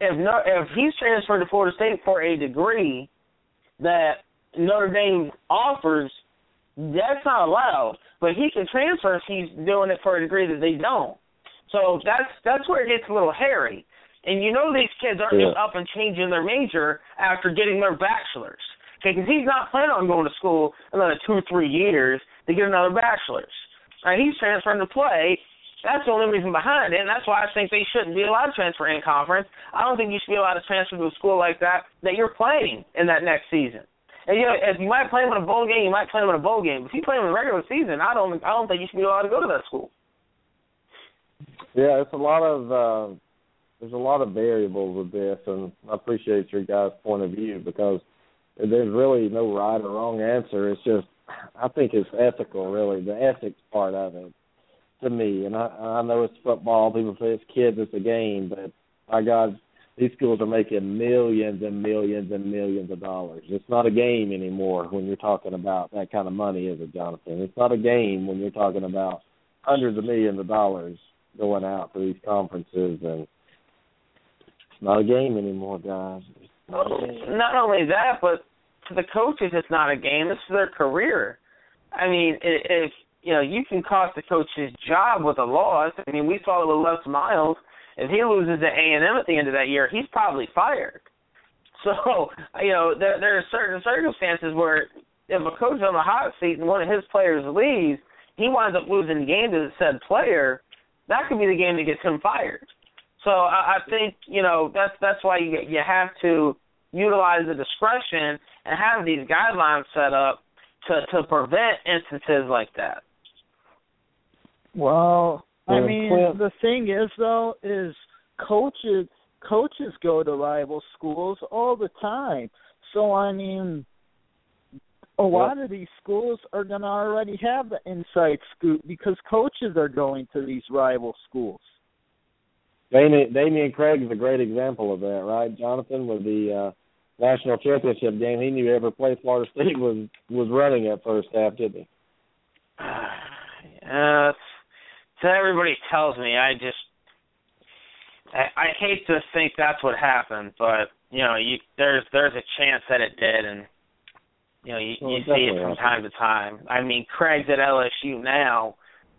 If no, if he's transferred to Florida State for a degree that Notre Dame offers, that's not allowed. But he can transfer if he's doing it for a degree that they don't. So that's that's where it gets a little hairy. And you know these kids aren't yeah. just up and changing their major after getting their bachelor's. Okay, because he's not planning on going to school another two or three years to get another bachelor's. Right, he's transferring to play. That's the only reason behind it, and that's why I think they shouldn't be allowed to transfer in conference. I don't think you should be allowed to transfer to a school like that that you're playing in that next season. And you know, if you might play him in a bowl game, you might play him in a bowl game. If you play him in the regular season, I don't, I don't think you should be allowed to go to that school. Yeah, it's a lot of uh, there's a lot of variables with this, and I appreciate your guys' point of view because there's really no right or wrong answer. It's just I think it's ethical, really, the ethics part of it to me. And I I know it's football. People say it's kids, it's a game, but my God, these schools are making millions and millions and millions of dollars. It's not a game anymore when you're talking about that kind of money, is it, Jonathan? It's not a game when you're talking about hundreds of millions of dollars going out for these conferences, and it's not a game anymore, guys. Not. Not only that, but for the coaches, it's not a game. It's their career. I mean, if you know, you can cost the coach his job with a loss. I mean, we saw it with Les Miles. If he loses to A and M at the end of that year, he's probably fired. So, you know, there there are certain circumstances where if a coach is on the hot seat and one of his players leaves, he winds up losing the game to said player. That could be the game that gets him fired. So I, I think you know that's that's why you you have to utilize the discretion and have these guidelines set up to to prevent instances like that. Well, I mean, the thing is though, is coaches coaches go to rival schools all the time. So I mean, a lot of these schools are going to already have the inside scoop because coaches are going to these rival schools. Dameyune, Dameyune Craig is a great example of that, right, Jonathan? With the uh, national championship game, he knew every play Florida State was was running at first half, didn't he? Uh, so everybody tells me, I just I, I hate to think that's what happened, but you know, you there's there's a chance that it did, and you know, you, Well, you see it from time to time. I mean, Craig's at LSU now,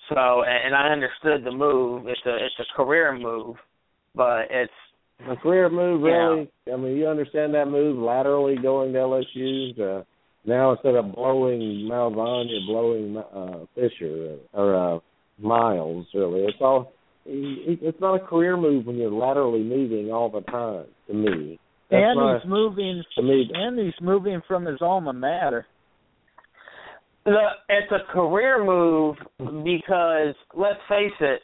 so and, and I understood the move. It's a it's a career move, but it's A career move, Yeah. really. I mean, you understand that move laterally going to LSU. To, now instead of blowing Malzahn, you're blowing uh, Fisher or uh, Miles. Really, it's all. It's not a career move when you're laterally moving all the time. To me, That's and my- he's moving to me, and he's moving from his alma mater. the it's a career move because let's face it,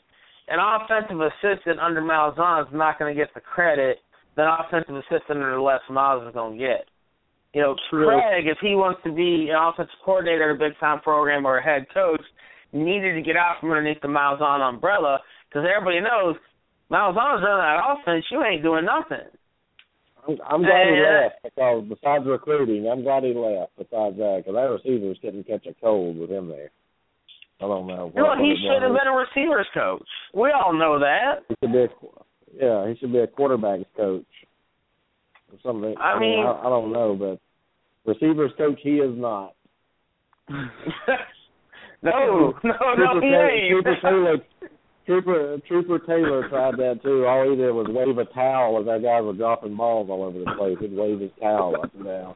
an offensive assistant under Malzahn is not going to get the credit that an offensive assistant under Les Miles is going to get. You know, True. Craig, if he wants to be an offensive coordinator at a big time program or a head coach, needed to get out from underneath the Malzahn umbrella because everybody knows Malzahn's running that offense. You ain't doing nothing. I'm, I'm glad he left because besides recruiting, I'm glad he left. Besides that, because our receivers couldn't catch a cold with him there. I don't know. Well, he should have been a receivers coach. We all know that. He should be a, yeah, he should be a quarterbacks coach or something. I mean- I, I don't know, but receivers coach he is not. no, no, no, Trooper, he Ta- ain't. Trooper Taylor, Trooper Trooper Taylor tried that too. All he did was wave a towel as that guy was dropping balls all over the place. He'd wave his towel up and down.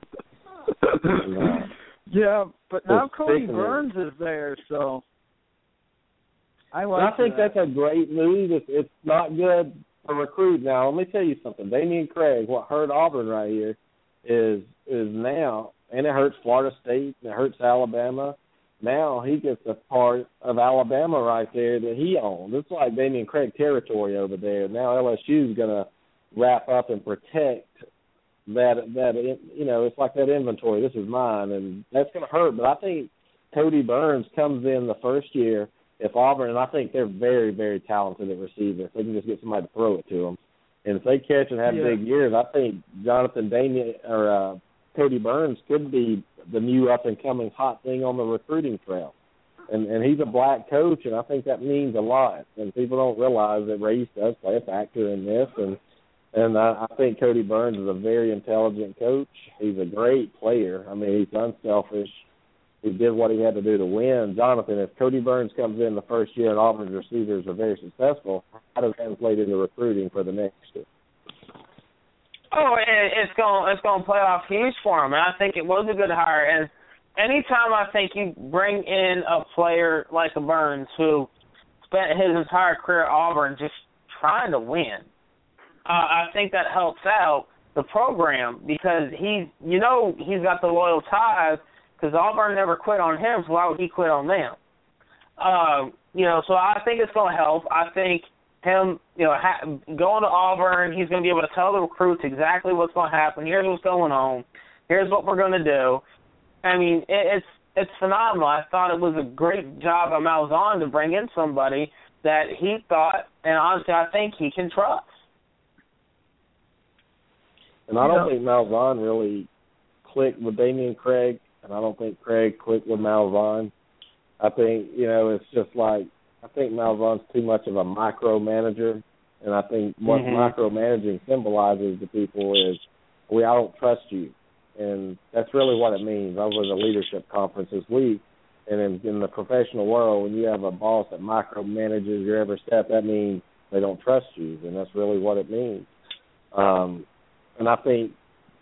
And, uh, Yeah, but now Kodi. Burns is there, so I And like I think that. that's a great move. It's, it's not good to recruit now. Let me tell you something. Dameyune Craig, what hurt Auburn right here is is now, and it hurts Florida State, and it hurts Alabama. Now he gets a part of Alabama right there that he owns. It's like Dameyune Craig territory over there. Now LSU's going to wrap up and protect that that you know it's like that inventory. This is mine, and that's going to hurt. But I think Kodi Burns comes in the first year if Auburn, and I think they're very, very talented at receiver. If they can just get somebody to throw it to them, and if they catch and have Yeah. big years, I think Jonathan Dameyune or uh, Kodi Burns could be the new up and coming hot thing on the recruiting trail. And and he's a black coach, and I think that means a lot. And people don't realize that race does play a factor in this. And and I, I think Kodi Burns is a very intelligent coach. He's a great player. I mean, he's unselfish he did what he had to do to win. Jonathan, if Kodi Burns comes in the first year and Auburn's receivers are very successful, how does that translate into recruiting for the next year? Oh, it, it's going it's going to play off huge for him, and I think it was a good hire. And anytime I think you bring in a player like a Burns who spent his entire career at Auburn just trying to win, uh, I think that helps out the program because he, you know, he's got the loyal ties because Auburn never quit on him, so why would he quit on them? Um, you know, so I think it's going to help. I think him, you know, ha- going to Auburn, he's going to be able to tell the recruits exactly what's going to happen. Here's what's going on. Here's what we're going to do. I mean, it, it's it's phenomenal. I thought it was a great job of Malzahn to bring in somebody that he thought, and honestly, I think he can trust. And I don't Yeah. think Malzahn really clicked with Dameyune Craig, and I don't think Craig clicked with Malzahn. I think you know it's just like I think Malzahn's too much of a micromanager, and I think what Mhm. micromanaging symbolizes to people is we I don't trust you, and that's really what it means. I was at a leadership conference this week, and in, in the professional world, when you have a boss that micromanages your every step, that means they don't trust you, and that's really what it means. Um, and I think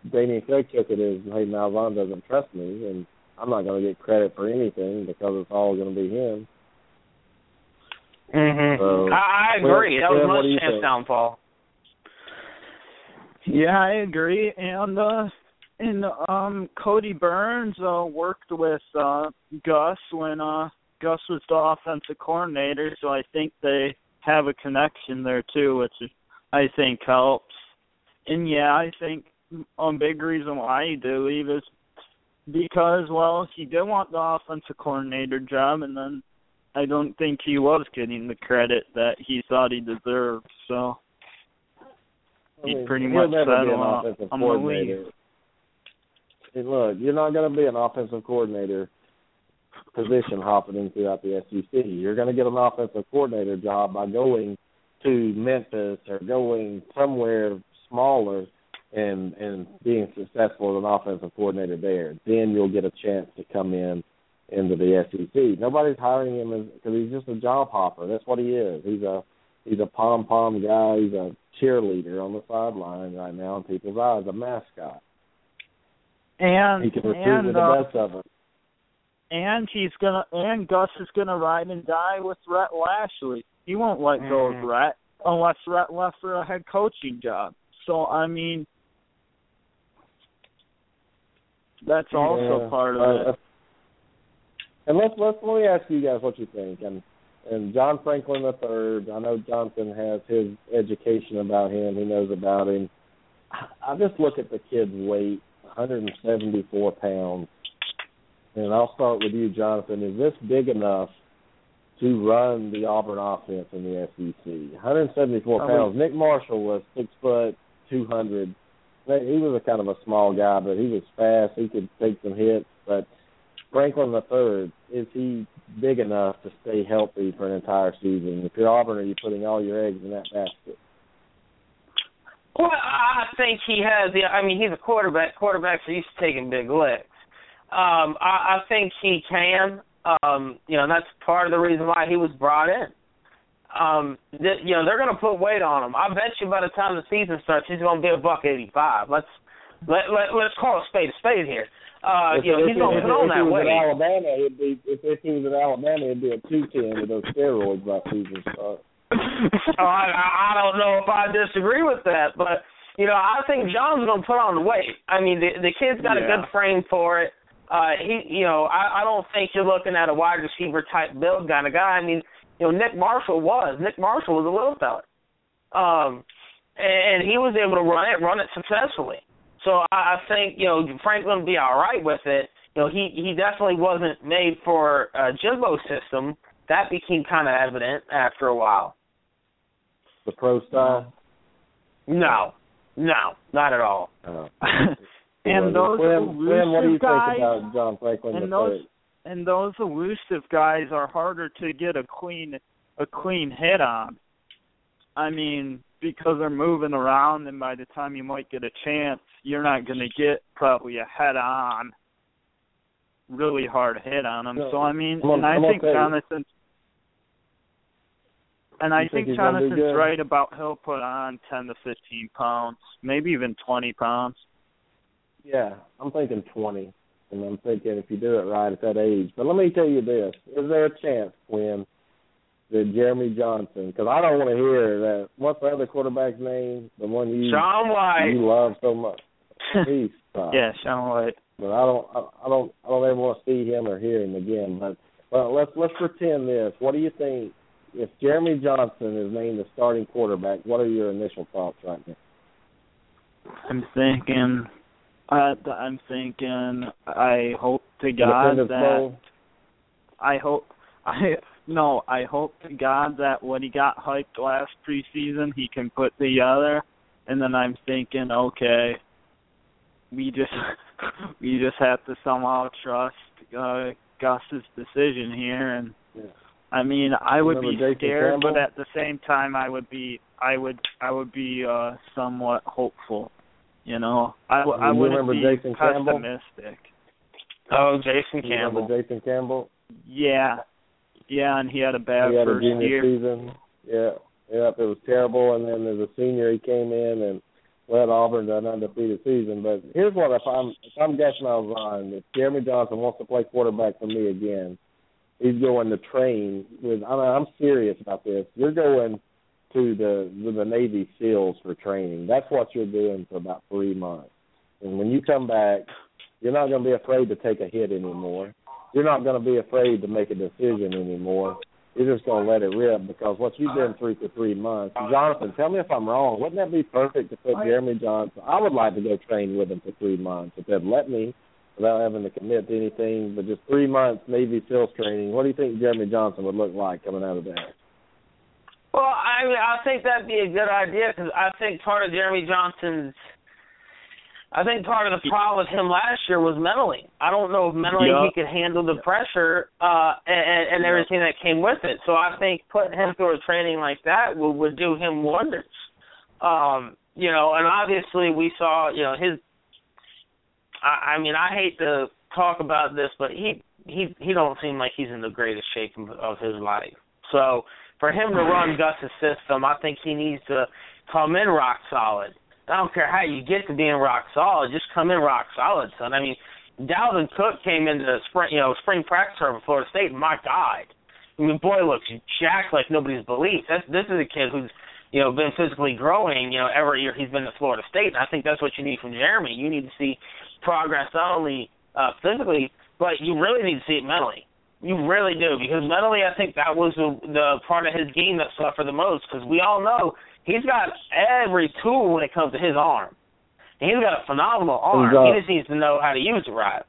Dameyune Craig took it as, hey, Malzahn doesn't trust me, and I'm not going to get credit for anything because it's all going to be him. Mhm. So, I, I agree. that was Quinn, what do think? downfall. Yeah, I agree. And uh and um Kodi Burns uh worked with uh Gus when uh Gus was the offensive coordinator, so I think they have a connection there too, which I think helps. And yeah, I think a big reason why he did leave is because well, he did want the offensive coordinator job and then I don't think he was getting the credit that he thought he deserved. So I He mean, pretty much said, "Well, I'm gonna coordinator. Hey, look, you're not going to be an offensive coordinator position hopping throughout the SEC. You're going to get an offensive coordinator job by going to Memphis or going somewhere smaller and and being successful as an offensive coordinator there. Then you'll get a chance to come in into the SEC. Nobody's hiring him because he's just a job hopper. That's what he is. He's a he's a pom pom guy. He's a cheerleader on the sideline right now in people's eyes, a mascot. and He can recruit and the uh, best of them. and he's gonna and Gus is gonna ride and die with Rhett Lashlee. He won't let go of Mhm. Rhett unless Rhett left for a head coaching job. So I mean, that's also Yeah. part of Uh, it. And let's let's let me ask you guys what you think. And and John Franklin the third, I know Johnson has his education about him. He knows about him. I- I just look at the kid's weight, 174 pounds. And I'll start with you, Jonathan. Is this big enough to run the Auburn offense in the SEC? 174 Probably. pounds. Nick Marshall was six foot, 200. He was a kind of a small guy, but he was fast. He could take some hits. But Franklin the third, is he big enough to stay healthy for an entire season? If you're Auburn, are you putting all your eggs in that basket? Well, I think he has. I mean, he's a quarterback. Quarterbacks are used to taking big licks. Um, I, I think he can. Um, you know, that's part of the reason why he was brought in. Um, th- you know, they're going to put weight on him. I bet you by the time the season starts, he's going to be a buck eighty-five. Let's let, let let's call a spade a spade here. Uh, If- you know, if he's he- going to put on if he was weight. At Alabama, he'd be if, if he was at Alabama, he'd be a two ten with those steroids by season start. oh, I, I don't know if I disagree with that, but you know, I think John's going to put on the weight. I mean, the the kid's got a good frame for it. Uh, he, you know, I, I don't think you're looking at a wide receiver type build kind of guy. I mean, you know, Nick Marshall was. Nick Marshall was a little fella, um, and, and he was able to run it, run it successfully. So I, I think you know Franklin will be all right with it. You know, he he definitely wasn't made for a Jimbo system. That became kind of evident after a while. The pro style. No, no, not at all. Uh, and those Glenn, Glenn, what do you guys, think about John Franklin and those third? And those elusive guys are harder to get a clean a clean hit on. I mean, because they're moving around, and by the time you might get a chance, you're not going to get probably a head on, really hard hit on them. No, so I mean, I'm and I I'm think. Jonathan. And I think think he's gonna do Jonathan's right about he'll put on ten to fifteen pounds, maybe even twenty pounds. Yeah, I'm thinking 20, and I'm thinking if you do it right at that age. But let me tell you this: is there a chance, Quinn, that Jeremy Johnson? Because I don't want to hear that. What's the other quarterback's name? The one you Sean White. you love so much. Tough. yeah, Sean White. but I don't, I, I don't, I don't ever want to see him or hear him again. But well, let's let's pretend this. What do you think if Jeremy Johnson is named the starting quarterback? What are your initial thoughts right now? I'm thinking, uh, I'm thinking. I hope to God that Bowl? I hope I no. I hope to God that what he got hyped last preseason, he can put together. And then I'm thinking, okay, we just we just have to somehow trust uh, Gus's decision here, and Yeah. I mean, I would Remember be Jason scared, Campbell? but at the same time, I would be I would I would be uh somewhat hopeful. You know, I I wouldn't remember be Jason Campbell? pessimistic. Oh, Jason You remember Campbell. Jason Campbell? Yeah, yeah, and he had a bad he had a junior year. season. Yeah, yep, it was terrible. And then as a senior, he came in and led Auburn to an undefeated season. But here's what if I'm if I'm guessing I was wrong. If Jeremy Johnson wants to play quarterback for me again, he's going to train with. I mean, I'm serious about this. You're going to the to the Navy SEALs for training. That's what you're doing for about three months. And when you come back, you're not going to be afraid to take a hit anymore. You're not going to be afraid to make a decision anymore. You're just going to let it rip because what you've been through for three months. Jonathan, tell me if I'm wrong. Wouldn't that be perfect to put Jeremy Johnson? I would like to go train with him for three months if they'd let me without having to commit to anything. But just three months Navy SEALs training. What do you think Jeremy Johnson would look like coming out of that? Well, I mean, I think that'd be a good idea because I think part of Jeremy Johnson's, I think part of the problem with him last year was mentally. I don't know if mentally Yeah. he could handle the pressure uh, and, and everything that came with it. So I think putting him through a training like that would, would do him wonders. Um, you know, and obviously we saw, you know, his. I, I mean, I hate to talk about this, but he he he don't seem like he's in the greatest shape of, of his life. So for him to run Gus's system, I think he needs to come in rock solid. I don't care how you get to being rock solid, just come in rock solid, son. I mean, Dalvin Cook came into the spring, you know, spring practice for Florida State. My God, I mean, boy looks jacked like nobody's belief. That's this is a kid who's, you know, been physically growing. You know, every year he's been to Florida State, and I think that's what you need from Jeremy. You need to see progress not only uh, physically, but you really need to see it mentally. You really do because mentally, I think that was the, the part of his game that suffered the most. Because we all know he's got every tool when it comes to his arm. And he's got a phenomenal arm. He's, uh, he just needs to know how to use it right.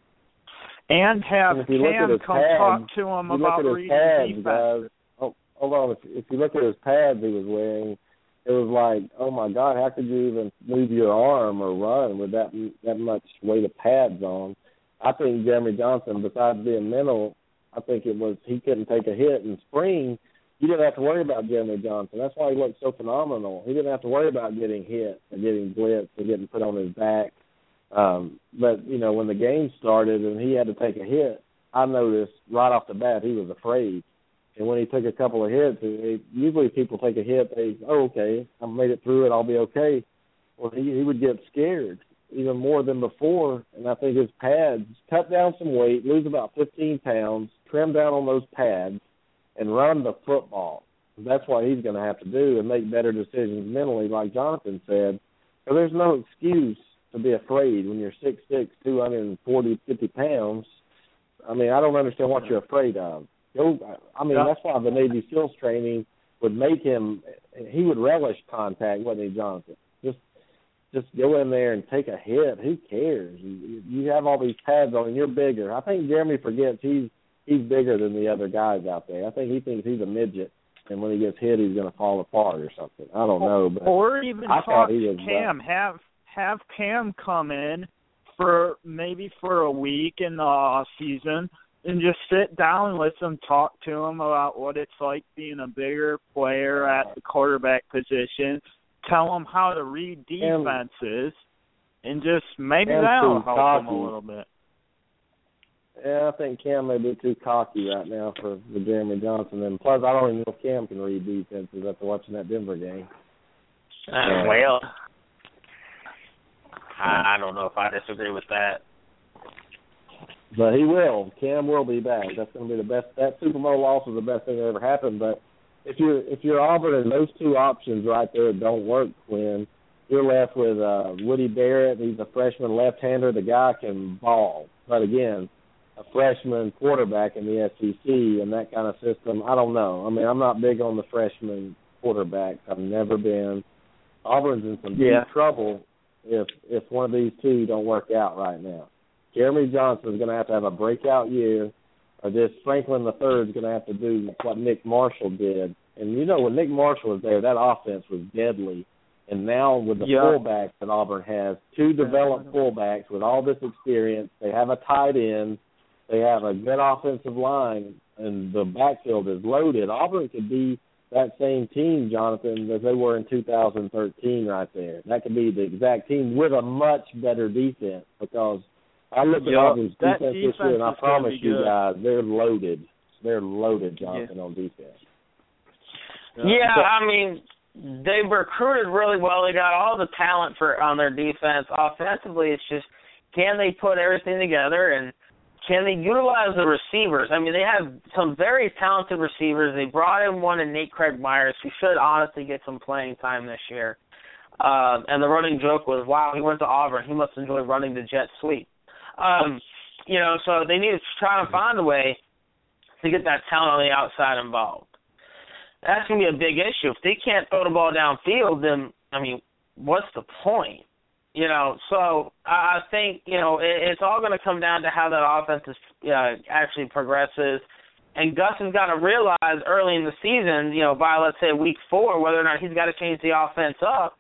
And have And if you look at Cam come pads, talk to him about at reading pads, defense. guys. Oh, hold on. If, if you look at his pads he was wearing, it was like, oh my God, how could you even move your arm or run with that that much weight of pads on? I think Jeremy Johnson, besides being mental, I think it was he couldn't take a hit in spring. You didn't have to worry about Jeremy Johnson. That's why he looked so phenomenal. He didn't have to worry about getting hit or getting blitzed or getting put on his back. Um, but you know, when the game started and he had to take a hit, I noticed right off the bat he was afraid. And when he took a couple of hits, it, it, usually people take a hit, they oh okay, I made it through it, I'll be okay. Well, he he would get scared even more than before, and I think his pads cut down some weight, lose about 15 pounds, trim down on those pads, and run the football. That's what he's going to have to do and make better decisions mentally, like Jonathan said. So there's no excuse to be afraid when you're six six, two hundred and forty, fifty pounds. I mean, I don't understand what you're afraid of. Go. I mean, that's why the Navy SEALs training would make him. He would relish contact, wouldn't he, Jonathan? Just, just go in there and take a hit. Who cares? You, you have all these pads on, and you're bigger. I think Jeremy forgets he's he's bigger than the other guys out there. I think he thinks he's a midget, and when he gets hit, he's going to fall apart or something. I don't know, but or even I talk thought he to uh, Cam. Have have Cam come in for maybe for a week in the off season and just sit down with him, talk to him about what it's like being a bigger player at the quarterback position. Tell him how to read defenses, and just maybe Cam's that'll help him a little bit. Yeah, I think Cam may be too cocky right now for, for Jeremy Johnson. And plus, I don't even know if Cam can read defenses after watching that Denver game. Uh, well, I, I don't know if I disagree with that. But he will. Cam will be back. That's going to be the best. That Super Bowl loss was the best thing that ever happened. But if you're if you're Auburn and those two options right there don't work, Quinn, you're left with uh, Woody Barrett. He's a freshman left-hander. The guy can ball, but again, a freshman quarterback in the SEC and that kind of system. I don't know. I mean, I'm not big on the freshman quarterbacks. I've never been. Auburn's in some Yeah. deep trouble if if one of these two don't work out right now. Jeremy Johnson is going to have to have a breakout year, or this Franklin the third is going to have to do what Nick Marshall did. And you know, when Nick Marshall was there, that offense was deadly. And now with the Yeah. fullbacks that Auburn has, two developed fullbacks with all this experience, they have a tight end, they have a good offensive line, and the backfield is loaded. Auburn could be that same team, Jonathan, as they were in 2013 right there. That could be the exact team with a much better defense because I look at Yeah, Auburn's that defense this year, and I defense is gonna promise you guys, they're loaded. They're loaded, Jonathan, on defense. Yeah, I mean, they recruited really well. They got all the talent for on their defense. Offensively, it's just can they put everything together and can they utilize the receivers? I mean, they have some very talented receivers. They brought in one in Nate Craig Myers, who should honestly get some playing time this year. Um, and the running joke was, "Wow, he went to Auburn. He must enjoy running the jet sweep." Um, you know, so they need to try to find a way to get that talent on the outside involved that's gonna be a big issue. If they can't throw the ball downfield, then I mean, what's the point? You know, so I I think you know it, it's all going to come down to how that offense is, uh, actually progresses. And Gus has got to realize early in the season, you know, by let's say week four, whether or not he's got to change the offense up,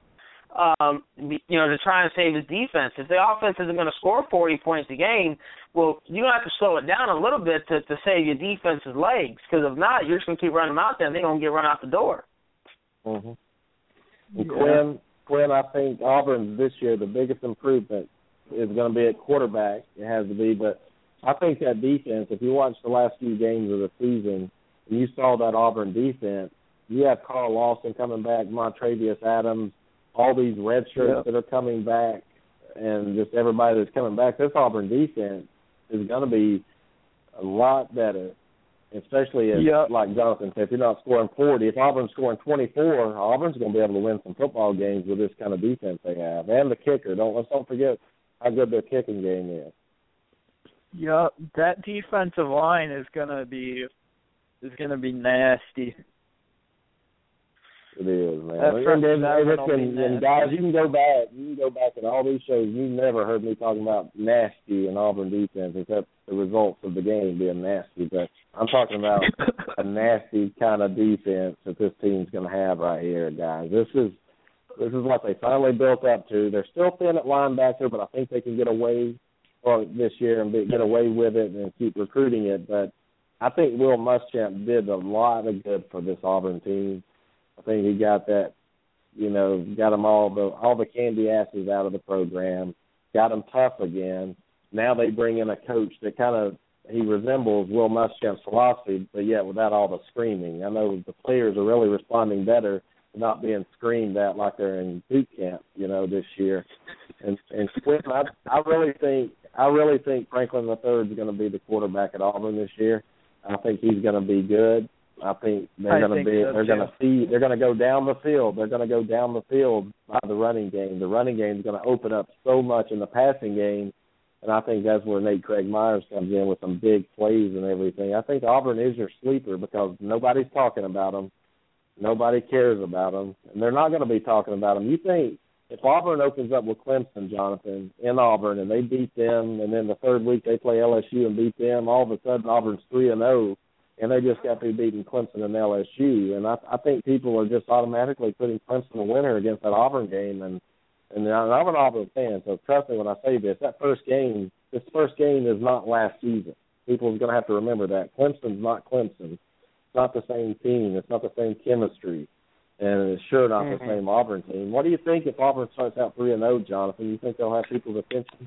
um, you know, to try and save his defense. If the offense isn't going to score 40 points a game, well, you're going to have to slow it down a little bit to, to save your defense's legs. Because if not, you're just going to keep running them out there, and they're going to get run out the door. Mm-hmm. And Quinn, Quinn, I think Auburn this year the biggest improvement is going to be at quarterback. It has to be, but I think that defense. If you watch the last few games of the season, and you saw that Auburn defense, you have Carl Lawson coming back, Montravius Adams, all these red shirts Yep. that are coming back, and just everybody that's coming back. This Auburn defense is going to be a lot better especially if, Yep. like Jonathan said, if you're not scoring 40, if Auburn's scoring 24, Auburn's going to be able to win some football games with this kind of defense they have, and the kicker. Don't let's don't forget how good their kicking game is. Yeah, that defensive line is gonna be is gonna be nasty. It is, man. That and, and, and, and, and guys, you can go back. You can go back in all these shows. You never heard me talking about nasty and Auburn defense, except the results of the game being nasty. But I'm talking about a nasty kind of defense that this team's going to have right here, guys. This is this is what they finally built up to. They're still thin at linebacker, but I think they can get away or this year and be, get away with it and keep recruiting it. But I think Will Muschamp did a lot of good for this Auburn team. I think he got that, you know, got them all the all the candy asses out of the program, got them tough again. Now they bring in a coach that kind of he resembles Will Muschamp's philosophy, but yet without all the screaming. I know the players are really responding better not being screamed at like they're in boot camp, you know, this year. And and Quentin, I I really think I really think Franklin the third is going to be the quarterback at Auburn this year. I think he's going to be good. I think they're I going to think be so, they're too. to see they're going to go down the field. They're going to go down the field by the running game. The running game is going to open up so much in the passing game, and I think that's where Nate Craig Myers comes in with some big plays and everything. I think Auburn is your sleeper because nobody's talking about them. Nobody cares about them, and they're not going to be talking about them. You think if Auburn opens up with Clemson, Jonathan, in Auburn, and they beat them, and then the third week they play LSU and beat them, all of a sudden Auburn's three and zero, and they just got through beating Clemson and LSU, and I, I think people are just automatically putting Clemson a winner against that Auburn game, and and I'm an Auburn fan, so trust me when I say this. That first game, this first game is not last season. People are going to have to remember that Clemson's not Clemson. It's not the same team. It's not the same chemistry and it's sure not Mhm. the same Auburn team. What do you think if Auburn starts out three and zero, Jonathan? You think they'll have people's attention?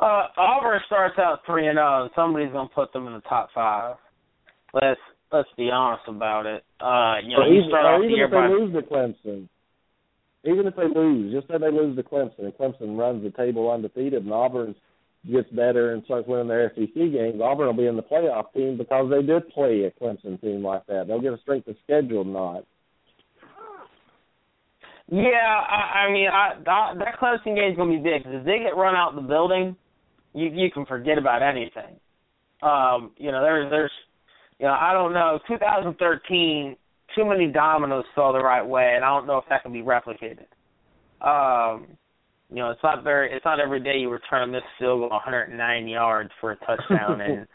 Uh, Auburn starts out three and zero, and somebody's gonna put them in the top five. Let's let's be honest about it. Uh, you know, or you even, start off the year if they by lose to Clemson, even if they lose, just say they lose to Clemson, and Clemson runs the table undefeated, and Auburn gets better and starts winning their SEC games, Auburn will be in the playoff team because they did play a Clemson team like that. They'll get a strength of schedule nod. Yeah, I, I mean, I, that, that Clemson game's gonna be big if they get run out of the building, you you can forget about anything. Um, you know, there's there's, you know, I don't know. 2013, too many dominoes fell the right way, and I don't know if that can be replicated. Um, you know, it's not very, it's not every day you return a missed field goal 109 yards for a touchdown, and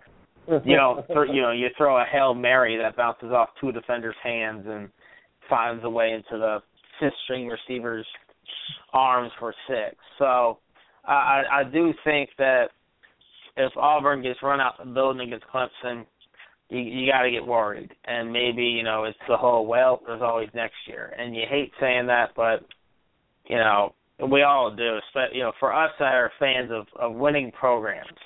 you know, th- you know, you throw a hail mary that bounces off two defenders' hands and finds a way into the fifth string receivers' arms for six. So I I do think that if Auburn gets run out the building against Clemson, you you got to get worried, and maybe you know it's the whole well. There's always next year, and you hate saying that, but you know we all do. You know, for us that are fans of of winning programs,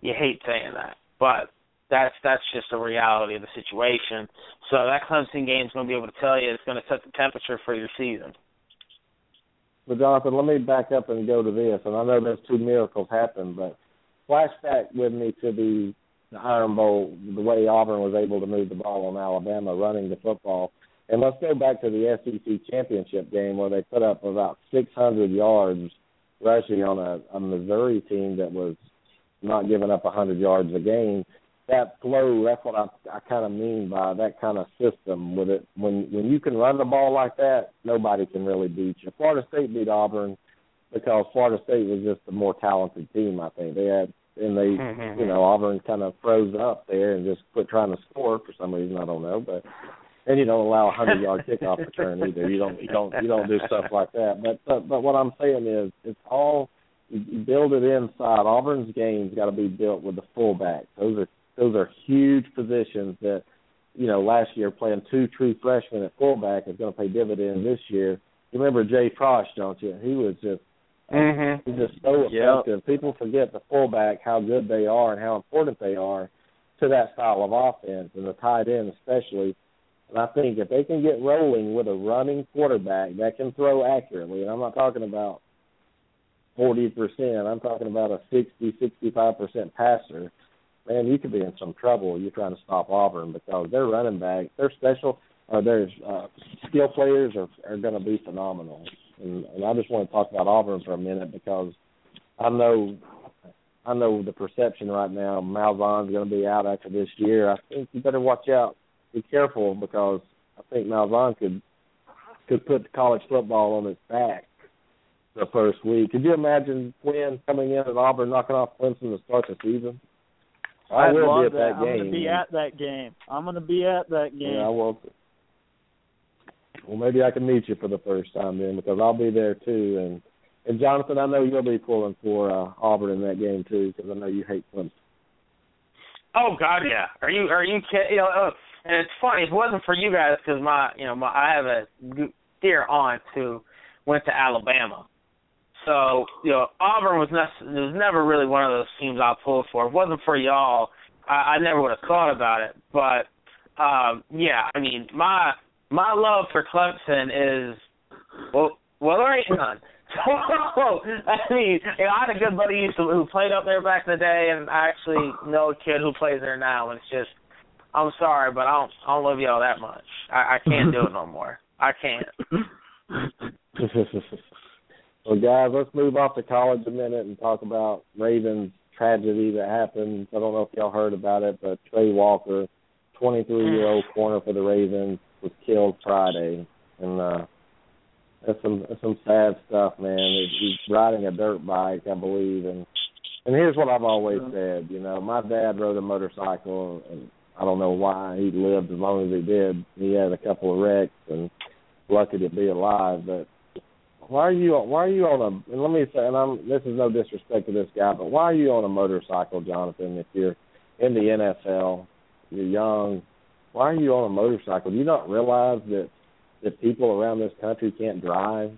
you hate saying that, but that's that's just a reality of the situation. So that Clemson game is going to be able to tell you it's going to set the temperature for your season. But Jonathan, let me back up and go to this. And I know those two miracles happened, but flashback with me to the, the Iron Bowl, the way Auburn was able to move the ball on Alabama running the football. And let's go back to the SEC championship game where they put up about 600 yards rushing on a, a Missouri team that was not giving up 100 yards a game that flow. That's what I I kind of mean by that kind of system with it. When when you can run the ball like that, nobody can really beat you. Florida State beat Auburn because Florida State was just a more talented team. I think they had and they mm-hmm. you know Auburn kind of froze up there and just quit trying to score for some reason. I don't know, but and you don't allow a hundred yard kickoff return either. You don't you don't you don't do stuff like that. But but, but what I'm saying is it's all you build it inside. Auburn's game's got to be built with the fullback. Those are those are huge positions that you know last year playing two true freshmen at fullback is going to pay dividends this year. You remember Jay Prosch, don't you? He was just mm-hmm. he's just so effective. Yep. People forget the fullback how good they are and how important they are to that style of offense and the tight end especially. And I think if they can get rolling with a running quarterback that can throw accurately, and I'm not talking about forty percent, I'm talking about a sixty, sixty-five percent passer man, you could be in some trouble. You're trying to stop Auburn because their running back, their special, uh, their uh, skill players are are going to be phenomenal. And, and I just want to talk about Auburn for a minute because I know I know the perception right now. Malzahn's going to be out after this year. I think you better watch out. Be careful because I think Malzahn could could put college football on its back the first week. Could you imagine Quinn coming in at Auburn, knocking off Clemson to start the season? I I'd will love be at that, game. I'm game. going to be at that game. I'm going to be at that game. Yeah, I will. Well, maybe I can meet you for the first time then, because I'll be there too. And and Jonathan, I know you'll be pulling for uh, Auburn in that game too, because I know you hate Clemson. Oh God, yeah. Are you are you kidding? You know, uh, and it's funny. It wasn't for you guys, because my you know my I have a dear aunt who went to Alabama, so you know, Auburn was ne- was never really one of those teams I pulled for. If it wasn't for y'all, I, I never would have thought about it. But um, yeah, I mean, my my love for Clemson is well, well, there ain't none. I mean, you know, I had a good buddy used to, who played up there back in the day, and I actually know a kid who plays there now. And it's just, I'm sorry, but I don't I don't love y'all that much. I, I can't do it no more. I can't. Well, guys, let's move off to college a minute and talk about Ravens tragedy that happened. I don't know if y'all heard about it, but Tray Walker, 23-year-old corner for the Ravens, was killed Friday, and uh, that's some that's some sad stuff, man. He's riding a dirt bike, I believe, and and here's what I've always said. You know, my dad rode a motorcycle, and I don't know why he lived as long as he did. He had a couple of wrecks, and lucky to be alive, but why are you why are you on a and let me say and I'm this is no disrespect to this guy, but why are you on a motorcycle, Jonathan, if you're in the NFL, you're young, why are you on a motorcycle? Do you not realize that that people around this country can't drive?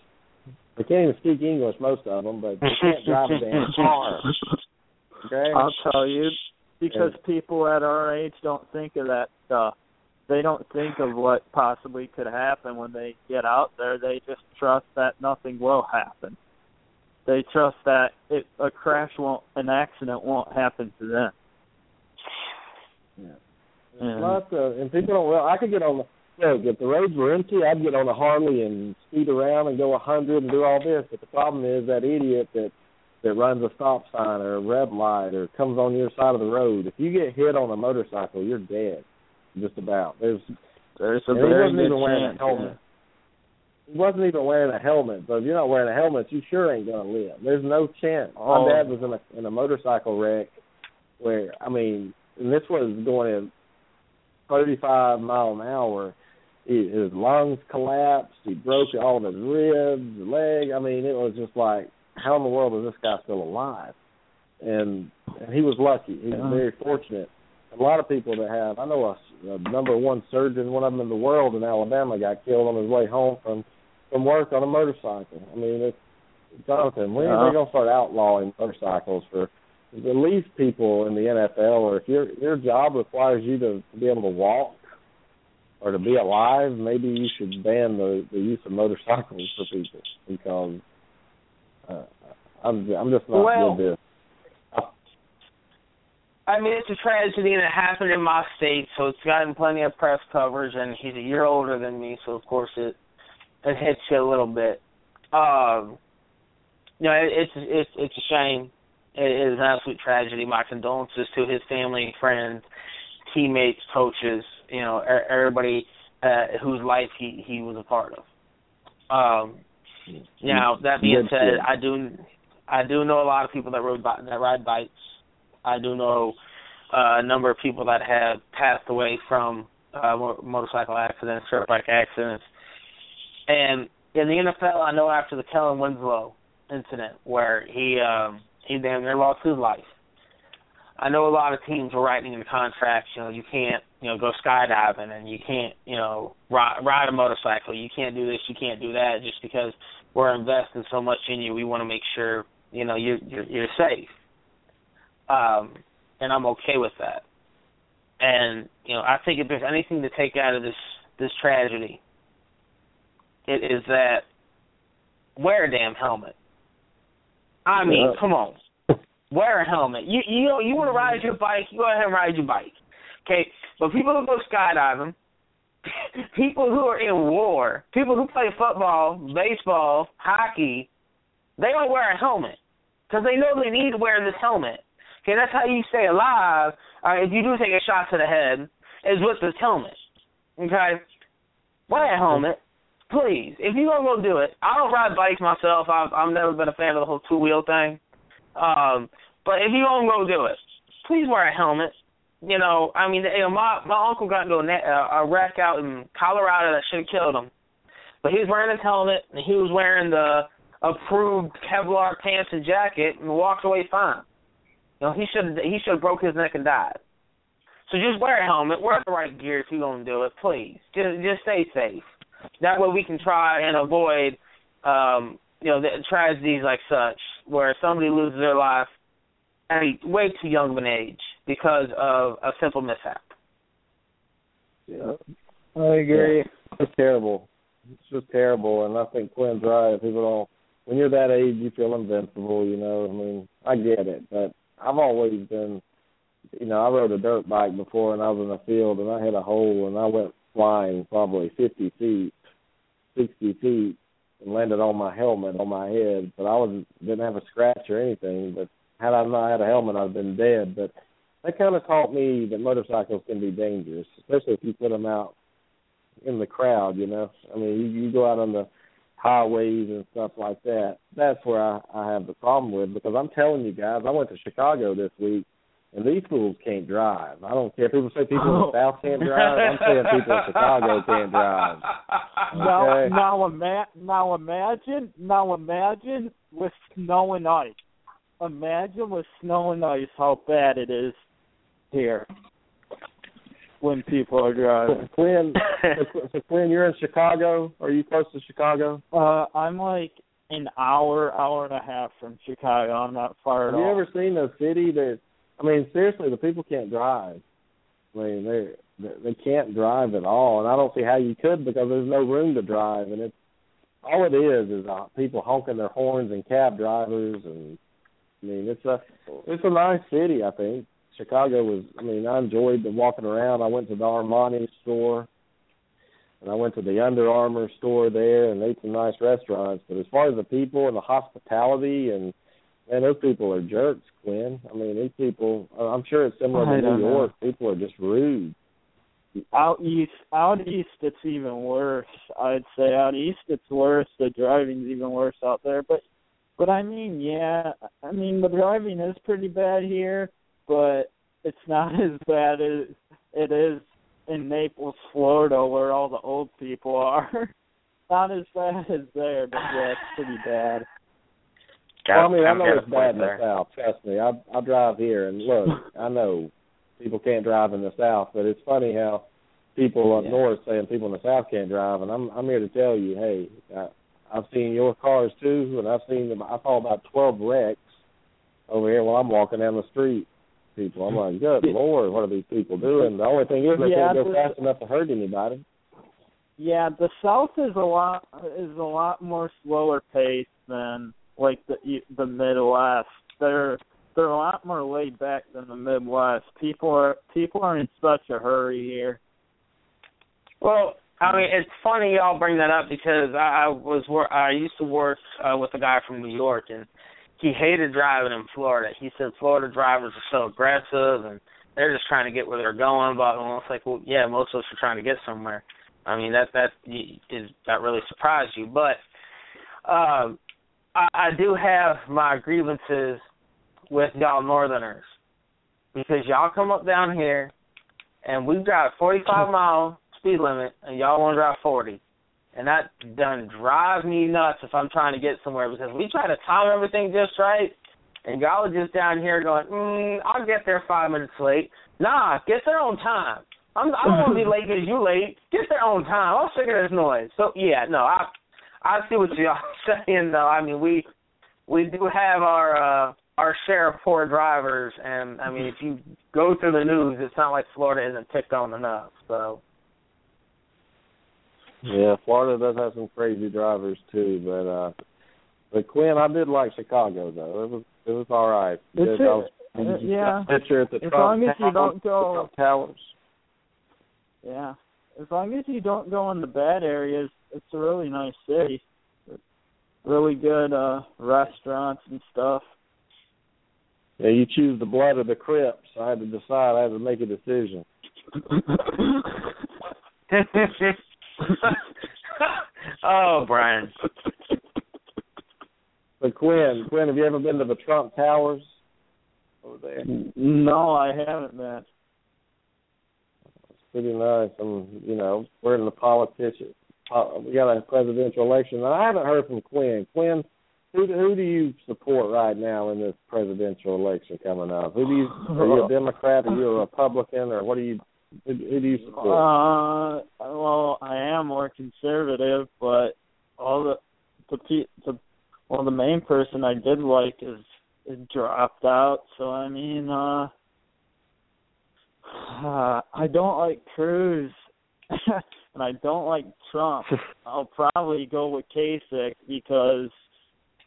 They can't even speak English, most of them, but they can't drive a damn car. Okay? I'll tell you, because people at our age don't think of that stuff they don't think of what possibly could happen when they get out there. They just trust that nothing will happen. They trust that it, a crash won't, an accident won't happen to them. Yeah. And, lots of, and people don't. Well, I could get on the. Look, if the roads were empty, I'd get on a Harley and speed around and go a hundred and do all this. But the problem is that idiot that that runs a stop sign or a red light or comes on your side of the road. If you get hit on a motorcycle, you're dead just about. There's there's a very he wasn't good even wearing chance. a helmet. He wasn't even wearing a helmet. So if you're not wearing a helmet, you sure ain't gonna live. There's no chance. Oh. My dad was in a in a motorcycle wreck where I mean, and this was going at 35 mile an hour, he, his lungs collapsed. He broke all of his ribs, leg. I mean, it was just like, how in the world is this guy still alive? And, and he was lucky. He was very fortunate. A lot of people that have, I know a, a number one surgeon, one of them in the world in Alabama, got killed on his way home from from work on a motorcycle. I mean, it's Jonathan. When are they to start outlawing motorcycles for the least people in the NFL, or if your your job requires you to, to be able to walk or to be alive, maybe you should ban the the use of motorcycles for people because uh, I'm I'm just not well, with this. I mean, it's a tragedy, and it happened in my state, so it's gotten plenty of press coverage. And he's a year older than me, so of course it it hits you a little bit. Um, you know, it, it's it's it's a shame. It is an absolute tragedy. My condolences to his family, friends, teammates, coaches. You know, everybody uh, whose life he he was a part of. Um, now that being said, I do I do know a lot of people that rode that ride bikes. I do know uh, a number of people that have passed away from uh, motorcycle accidents, dirt bike accidents, and in the NFL, I know after the Kellen Winslow incident where he um, he damn near lost his life. I know a lot of teams were writing in the contracts, you know, you can't, you know, go skydiving and you can't, you know, ride, ride a motorcycle. You can't do this, you can't do that just because we're investing so much in you. We want to make sure, you know, you're you're, you're safe. Um, and I'm okay with that. And you know, I think if there's anything to take out of this this tragedy, it is that wear a damn helmet. I mean, yeah. come on. Wear a helmet. You you know you want to ride your bike, you go ahead and ride your bike. Okay, but people who go skydiving, people who are in war, people who play football, baseball, hockey, they don't wear a helmet because they know they need to wear this helmet. Okay, that's how you stay alive. Uh, if you do take a shot to the head, is with this helmet. Okay, wear a helmet please, if you're gonna go do it, I don't ride bikes myself. I've I've never been a fan of the whole two wheel thing. Um, but if you're gonna go do it, please wear a helmet. You know, I mean, you know, my my uncle got into a, a wreck out in Colorado that should have killed him, but he was wearing his helmet and he was wearing the approved Kevlar pants and jacket and walked away fine. You know, he should he should have broke his neck and died. So just wear a helmet, wear the right gear if you're gonna do it, please. Just just stay safe. That way we can try and avoid, um, you know, the tragedies like such where somebody loses their life at a way too young of an age because of a simple mishap. Yeah, I agree. Yeah. It's terrible. It's just terrible, and I think Quinn's right. People don't. When you're that age, you feel invincible. You know, I mean, I get it, but I've always been. You know, I rode a dirt bike before, and I was in a field, and I hit a hole, and I went flying probably 50 feet, 60 feet, and landed on my helmet on my head. But I was didn't have a scratch or anything. But had I not had a helmet, I'd been dead. But that kind of taught me that motorcycles can be dangerous, especially if you put them out in the crowd. You know, I mean, you, you go out on the highways and stuff like that. That's where I, I have the problem with because I'm telling you guys, I went to Chicago this week and these fools can't drive. I don't care. If people say people oh. in the oh. South can't drive. I'm saying people in Chicago can't drive. Okay? Now, now, ima- now imagine, now imagine with snow and ice. Imagine with snow and ice how bad it is here when people are driving. Quinn, so Quinn, you're in Chicago. Are you close to Chicago? Uh, I'm like an hour, hour and a half from Chicago. I'm not far at all. Have you ever seen a city that I mean, seriously, the people can't drive. I mean, they they can't drive at all, and I don't see how you could because there's no room to drive, and it's all it is is uh, people honking their horns and cab drivers, and I mean, it's a it's a nice city. I think Chicago was. I mean, I enjoyed the walking around. I went to the Armani store, and I went to the Under Armour store there, and ate some nice restaurants. But as far as the people and the hospitality and Man, those people are jerks, Quinn. I mean, these people. Uh, I'm sure it's similar to New York. Know. People are just rude. Out east, out east, it's even worse. I'd say out east, it's worse. The driving's even worse out there. But, but I mean, yeah, I mean the driving is pretty bad here, but it's not as bad as it is in Naples, Florida, where all the old people are. Not as bad as there, but yeah, it's pretty bad. Well, I mean, I know got a it's bad point in the. South. Trust me, I I drive here, and look, I know people can't drive in the South, but it's funny how people up Yeah. north saying people in the South can't drive, and I'm I'm here to tell you, hey, I, I've seen your cars too, and I've seen them. I saw about twelve wrecks over here while I'm walking down the street. People, I'm like, good lord, what are these people doing? The only thing is they Yeah, can't go this- fast enough to hurt anybody. Yeah, the South is a lot is a lot more slower paced than like the the Midwest. They're they're a lot more laid back than the Midwest. People are people are in such a hurry here. Well, I mean, it's funny y'all bring that up because I, I was I used to work uh, with a guy from New York, and he hated driving in Florida. He said Florida drivers are so aggressive and they're just trying to get where they're going. But well, it's like, well, yeah, most of us are trying to get somewhere. I mean, that that is that really surprised you, but um, I, I do have my grievances with y'all Northerners because y'all come up down here and we drive 45 mile speed limit and y'all want to drive 40. And that done drives me nuts if I'm trying to get somewhere because we try to time everything just right and y'all are just down here going, mm, I'll get there five minutes late. Nah, get there on time. I'm, I don't want to be late because you late. Get there on time. I'll figure this noise. So yeah, no, I I see what y'all saying though. I mean, we we do have our uh our share of poor drivers, and I mean, if you go through the news, it's not like Florida isn't picked on enough. So Yeah, Florida does have some crazy drivers too, but uh but Quinn, I did like Chicago though. It was it was all right. It's Did- I was- Uh, yeah. picture at the As Trump long as you don't go- Towers. Yeah. As long as you don't go in the bad areas, it's a really nice city. Really good uh restaurants and stuff. Yeah, you choose the blood of the Crips. I had to decide. I had to make a decision. oh, Brian. But Quinn, Quinn, have you ever been to the Trump Towers over there? no, I haven't been. It's pretty nice. And you know, we're in the politician. Uh, we got a presidential election, and I haven't heard from Quinn. Quinn, who do- who do you support right now in this presidential election coming up? Who do you are you a Democrat? Are you a Republican, or what are you do you support? Uh, well, I am more conservative, but all the the pe- the well, the main person I did like is is dropped out. So I mean, uh, uh I don't like Cruz, and I don't like Trump. I'll probably go with Kasich because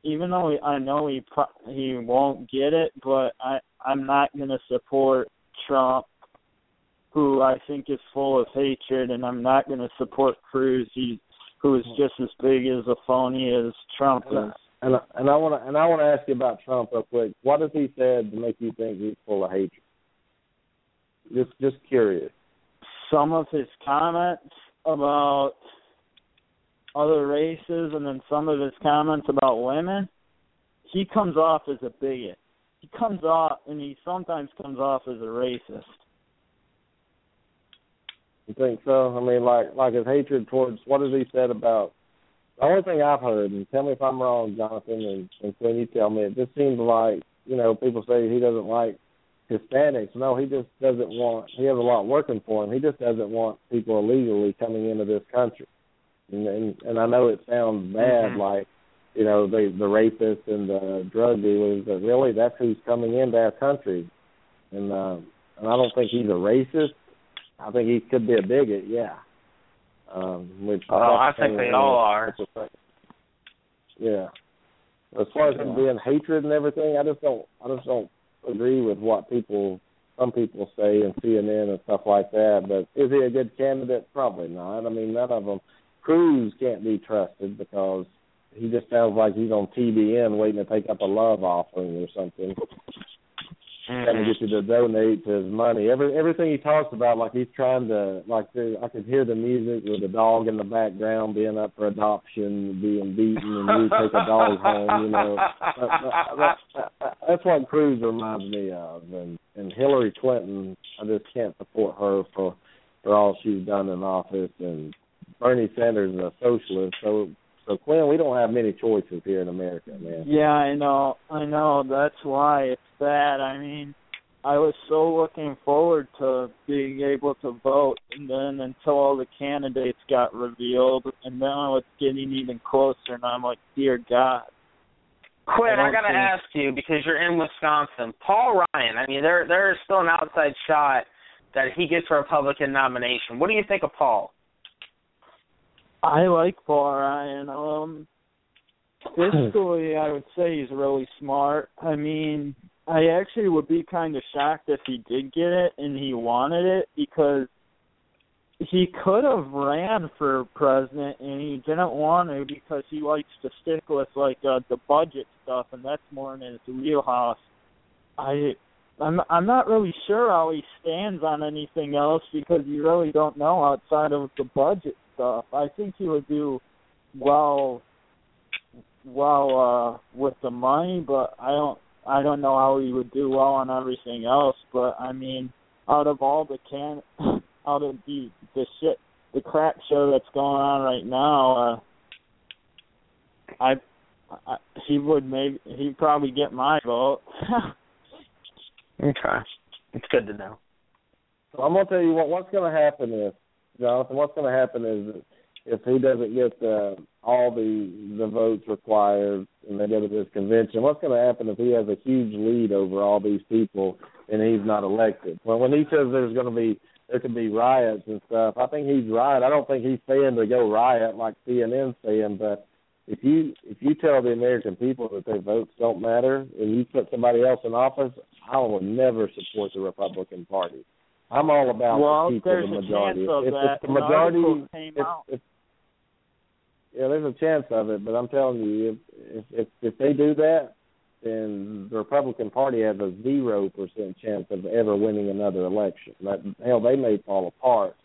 even though he, I know he pro- he won't get it, but I I'm not gonna support Trump who I think is full of hatred, and I'm not going to support Cruz, he, who is mm. just as big as a phony as Trump is. And I, and I want to and I want to ask you about Trump real quick. What has he said to make you think he's full of hatred? Just just curious. Some of his comments about other races, and then some of his comments about women, he comes off as a bigot. He comes off, and he sometimes comes off as a racist. You think so? I mean, like like his hatred towards what has he said about? The only thing I've heard, and tell me if I'm wrong, Jonathan, and, and Quinn, you tell me. It just seems like you know people say he doesn't like Hispanics. No, he just doesn't want. He has a lot working for him. He just doesn't want people illegally coming into this country. And and, and I know it sounds bad, Mhm. like you know the the rapists and the drug dealers, but really that's who's coming into our country. And um, and I don't think he's a racist. I think he could be a bigot, yeah. Um, which Oh, I think they all are. Yeah. As far as him being hatred and everything, I just don't. I just don't agree with what people, some people say in CNN and stuff like that. But is he a good candidate? Probably not. I mean, none of them. Cruz can't be trusted because he just sounds like he's on TBN waiting to take up a love offering or something Mm-hmm. trying to get you to donate his money. Every everything he talks about, like he's trying to, like the, I could hear the music with the dog in the background being up for adoption, being beaten, and you take a dog home. You know, that, that, that, that's what Cruz reminds me of, and and Hillary Clinton. I just can't support her for for all she's done in office, and Bernie Sanders is a socialist. So, so Quinn, we don't have many choices here in America, man. Yeah, I know, I know. That's why it's bad. I mean, I was so looking forward to being able to vote, and then until all the candidates got revealed, and then I was getting even closer, and I'm like, dear God. Quinn, I I, gotta think- ask you because you're in Wisconsin. Paul Ryan. I mean, there there is still an outside shot that he gets a Republican nomination. What do you think of Paul? I like Ryan. Um, fiscally, I would say he's really smart. I mean, I actually would be kind of shocked if he did get it and he wanted it because he could have ran for president and he didn't want to because he likes to stick with like uh, the budget stuff and that's more in his wheelhouse. I I'm I'm not really sure how he stands on anything else because you really don't know outside of the budget stuff. I think he would do well well uh with the money, but I don't I don't know how he would do well on everything else. But I mean, out of all the can out of the the shit the crap show that's going on right now, uh I, I he would maybe he'd probably get my vote. Okay, it's good to know. So I'm gonna tell you what. What's gonna happen is, Jonathan. What's gonna happen is, if he doesn't get uh, all the the votes required and they go to this convention, what's gonna happen if he has a huge lead over all these people and he's not elected? Well, when he says there's gonna be there could be riots and stuff, I think he's right. I don't think he's saying to go riot like CNN's saying, but if you if you tell the American people that their votes don't matter and you put somebody else in office, I will never support the Republican Party. I'm all about well, the people, there's the a majority. chance of if, that. if the majority, came if, out. if, yeah, there's a chance of it, but I'm telling you, if if if, if they do that, then the Republican Party has a zero percent chance of ever winning another election. That, hell, they may fall apart,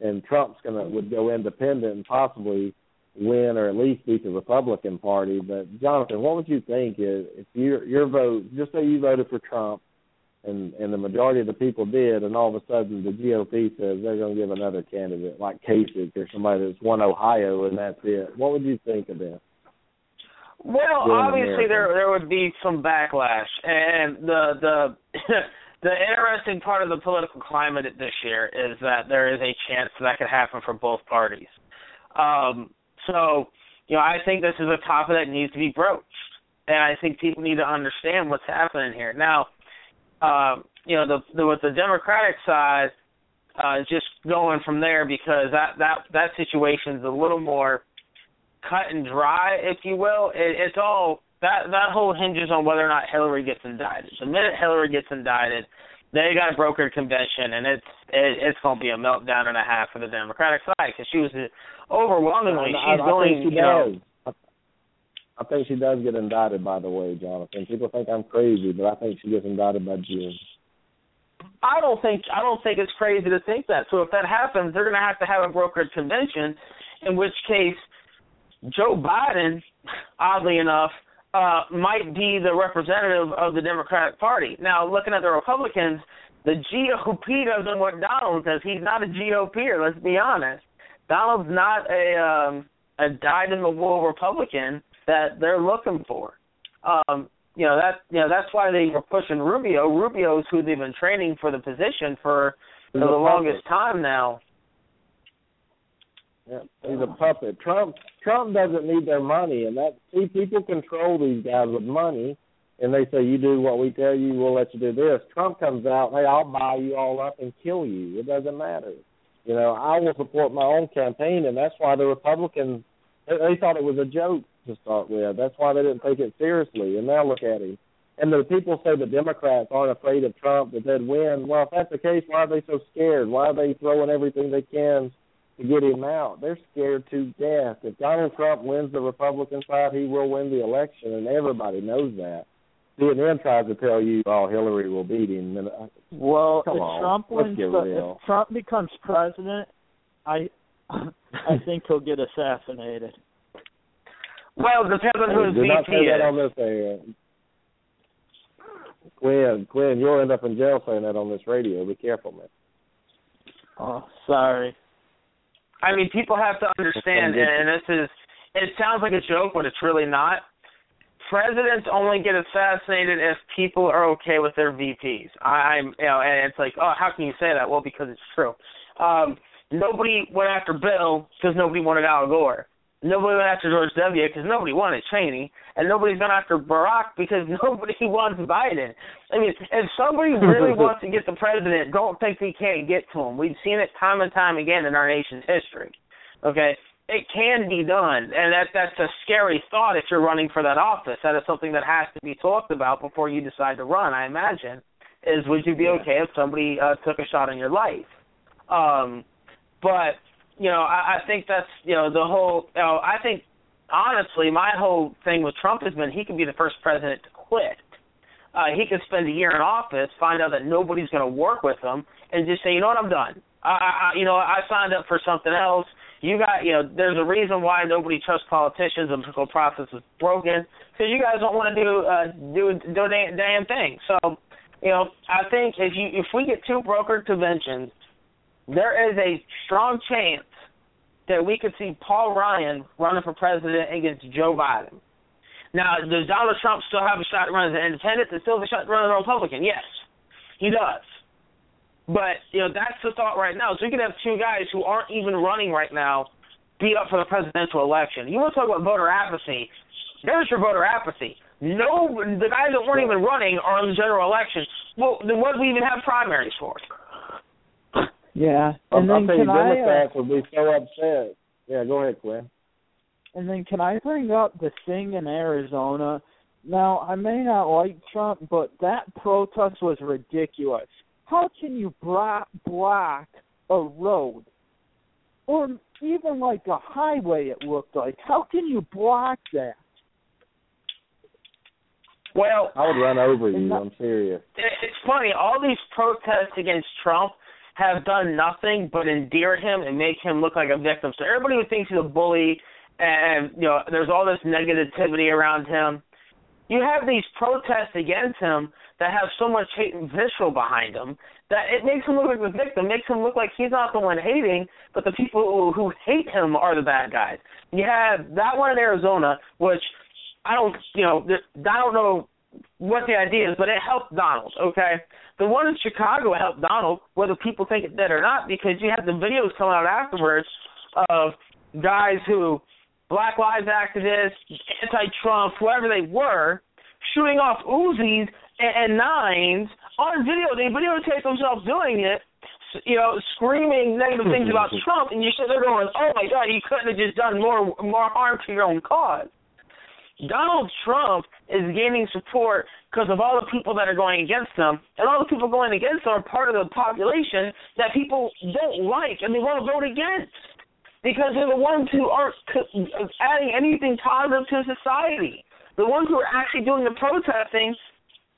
and Trump's gonna would go independent and possibly win or at least beat the Republican Party. But Jonathan, what would you think if, if your your vote, just say you voted for Trump, and and the majority of the people did, and all of a sudden the GOP says they're going to give another candidate like Kasich or somebody that's won Ohio, and that's it. What would you think of that? Well, obviously America. there there would be some backlash, and the the the interesting part of the political climate this year is that there is a chance that could happen for both parties. Um, so, you know, I think this is a topic that needs to be broached, and I think people need to understand what's happening here. Now, um, you know, the, the with the Democratic side, uh, just going from there because that that that situation is a little more cut and dry, if you will. It, it's all that that whole hinges on whether or not Hillary gets indicted. The minute Hillary gets indicted, they got a brokered convention, and it's it, it's going to be a meltdown and a half for the Democratic side because she was overwhelmingly I, she's I, I going, think she you know. I, think she does get indicted. By the way, Jonathan. People think I'm crazy, but I think she gets indicted by June. I don't think I don't think it's crazy to think that. So if that happens, they're going to have to have a brokered convention, in which case Joe Biden, oddly enough, uh, might be the representative of the Democratic Party. Now, looking at the Republicans, the GOP doesn't want Donald because he's not a GOPer. Let's be honest. Donald's not a um, a dyed-in-the-wool Republican that they're looking for. Um, you know that you know that's why they were pushing Rubio. Rubio's who they've been training for the position for He's the longest time now. Yeah, he's a puppet. Trump Trump doesn't need their money, and that see people control these guys with money, and they say you do what we tell you, we'll let you do this. Trump comes out, hey, I'll buy you all up and kill you. It doesn't matter. You know, I will support my own campaign, and that's why the Republicans they, thought it was a joke to start with. That's why they didn't take it seriously, and now look at him. And the people say the Democrats aren't afraid of Trump that they'd win. Well, if that's the case, why are they so scared? Why are they throwing everything they can to get him out? They're scared to death. If Donald Trump wins the Republican side, he will win the election, and everybody knows that. CNN tries to tell you, oh, Hillary will beat him. And, uh, Well, Come if on, Trump let's wins, get the, real. if Trump becomes president, I I think he'll get assassinated. Well, it depends on who his do not VP say that is. on this air. Quinn, Quinn, you'll end up in jail saying that on this radio. Be careful, man. Oh, sorry. I mean, people have to understand, and this is, it sounds like a joke, but it's really not. Presidents only get assassinated if people are okay with their VPs. I, I'm, you know, and it's like, oh, how can you say that? Well, because it's true. Um, nobody went after Bill because nobody wanted Al Gore. Nobody went after George W. because nobody wanted Cheney, and nobody's gone after Barack because nobody wants Biden. I mean, if somebody really wants to get the president, don't think they can't get to him. We've seen it time and time again in our nation's history. Okay, it can be done, and that that's a scary thought if you're running for that office. That is something that has to be talked about before you decide to run. I imagine is would you be okay if somebody uh, took a shot on your life? Um, but you know, I, I think that's you know the whole. You know, I think honestly, my whole thing with Trump has been he can be the first president to quit. Uh, he could spend a year in office, find out that nobody's going to work with him, and just say, you know what, I'm done. I, I, you know, I signed up for something else. You got, you know, there's a reason why nobody trusts politicians. The political process is broken because you guys don't want to do uh, do do damn, damn thing. So, you know, I think if you if we get two brokered conventions there is a strong chance that we could see Paul Ryan running for president against Joe Biden. Now, does Donald Trump still have a shot to run as an independent and still have a shot to run as a Republican? Yes, he does. But, you know, that's the thought right now. So we could have two guys who aren't even running right now be up for the presidential election. You want to talk about voter apathy? There's your voter apathy. No, the guys that weren't even running are in the general election. Well, then what do we even have primaries for? Yeah, and I then think can I? Uh, Democrats would be so upset. Yeah, go ahead, Quinn. and then can I bring up the thing in Arizona? Now I may not like Trump, but that protest was ridiculous. How can you bra- block a road, or even like a highway? It looked like. How can you block that? Well, I would run over you. That- I'm serious. it's funny. All these protests against Trump have done nothing but endear him and make him look like a victim. So everybody who thinks he's a bully and you know there's all this negativity around him. You have these protests against him that have so much hate and vitriol behind them that it makes him look like the victim, makes him look like he's not the one hating, but the people who, who hate him are the bad guys. You have that one in Arizona, which I don't, you know, I don't know what the idea is, but it helped Donald. Okay, the one in Chicago helped Donald, whether people think it did or not, because you had the videos coming out afterwards of guys who, Black Lives activists, anti-Trump, whoever they were, shooting off Uzis and, and nines on video. They videotaped themselves doing it, you know, screaming negative things about Trump, and you're sitting there going, "Oh my God, you couldn't have just done more more harm to your own cause." Donald Trump is gaining support because of all the people that are going against him, and all the people going against him are part of the population that people don't like and they want to vote against because they're the ones who aren't adding anything positive to society. The ones who are actually doing the protesting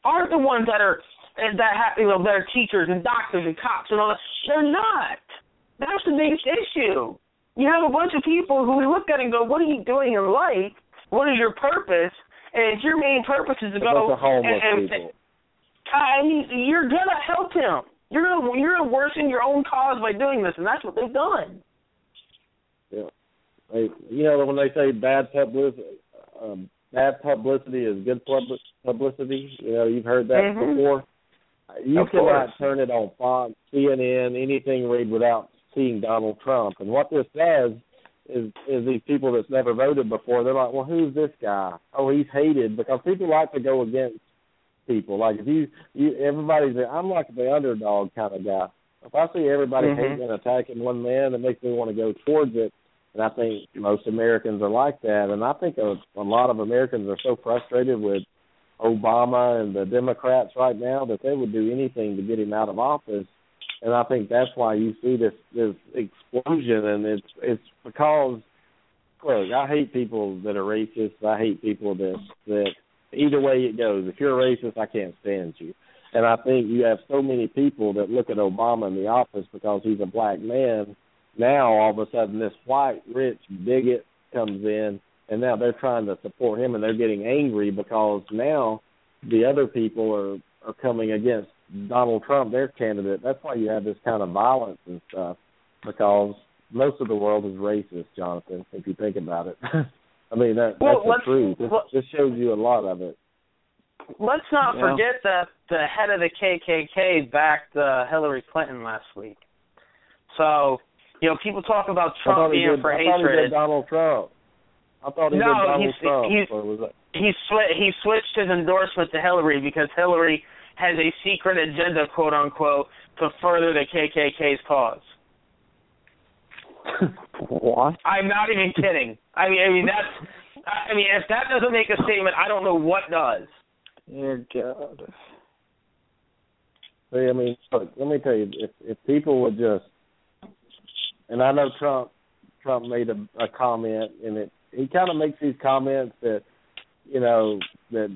aren't the ones that are that have, you know that are teachers and doctors and cops and all that. They're not. That's the biggest issue. You have a bunch of people who we look at and go, "What are you doing in life?" What is your purpose? And if your main purpose is to go and, and. I mean, you're gonna help him. You're gonna you're gonna worsen your own cause by doing this, and that's what they've done. Yeah. They, you know when they say bad publicity, um, bad publicity is good publicity. You know you've heard that Mhm. before. You Of cannot course. turn it on Fox, CNN, anything read without seeing Donald Trump. And what this does is is these people that's never voted before. They're like, well, who's this guy? Oh, he's hated because people like to go against people. Like if you, you everybody's, I'm like the underdog kind of guy. If I see everybody Mhm. hating and attacking one man, it makes me want to go towards it. And I think most Americans are like that. And I think a, a lot of Americans are so frustrated with Obama and the Democrats right now that they would do anything to get him out of office. And I think that's why you see this this explosion, and it's it's because look, I hate people that are racist. I hate people that that either way it goes. If you're a racist, I can't stand you. And I think you have so many people that look at Obama in the office because he's a black man. Now all of a sudden this white rich bigot comes in and now they're trying to support him and they're getting angry because now the other people are are coming against Donald Trump their candidate. That's why you have this kind of violence and stuff because most of the world is racist, Jonathan. If you think about it, I mean that Well, that's the truth. This, well- this shows you a lot of it. Let's not Yeah. forget that the head of the KKK backed uh, Hillary Clinton last week. So, you know, people talk about Trump thought being did, for I thought he did hatred. Donald Trump. I thought he No, did Donald he's- Trump. he's- or was he swi- he switched his endorsement to Hillary because Hillary has a secret agenda, quote unquote, to further the KKK's cause. What? I'm not even kidding. I mean, I mean that's. I mean, if that doesn't make a statement, I don't know what does. Dear God. See, I mean, look, let me tell you, if if people would just, and I know Trump, Trump made a, a comment, and it he kind of makes these comments that, you know, that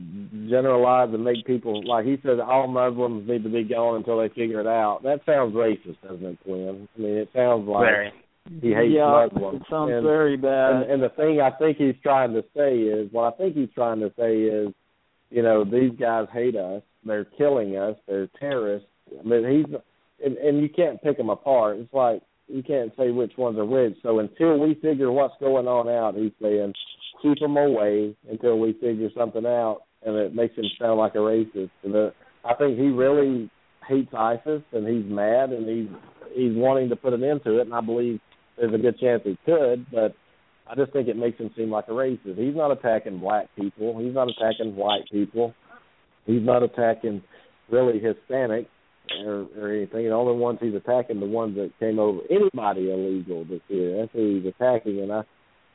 generalize and make people like he says all Muslims need to be gone until they figure it out. That sounds racist, doesn't it, Quinn? I mean, it sounds like Very. he hates yeah, Muslims. it sounds and, very bad. and, and the thing I think he's trying to say is, what I think he's trying to say is, you know, these guys hate us. They're killing us. They're terrorists. I mean, he's and, and you can't pick them apart. It's like you can't say which ones are which. So until we figure what's going on out, he's saying keep them away until we figure something out. And it makes him sound like a racist. And uh, I think he really hates ISIS, and he's mad, and he's he's wanting to put an end to it. And I believe there's a good chance he could, but I just think it makes him seem like a racist. He's not attacking black people. He's not attacking white people. He's not attacking really Hispanic or, or anything. The only ones he's attacking the ones that came over anybody illegal that's here. That's who he's attacking. And I,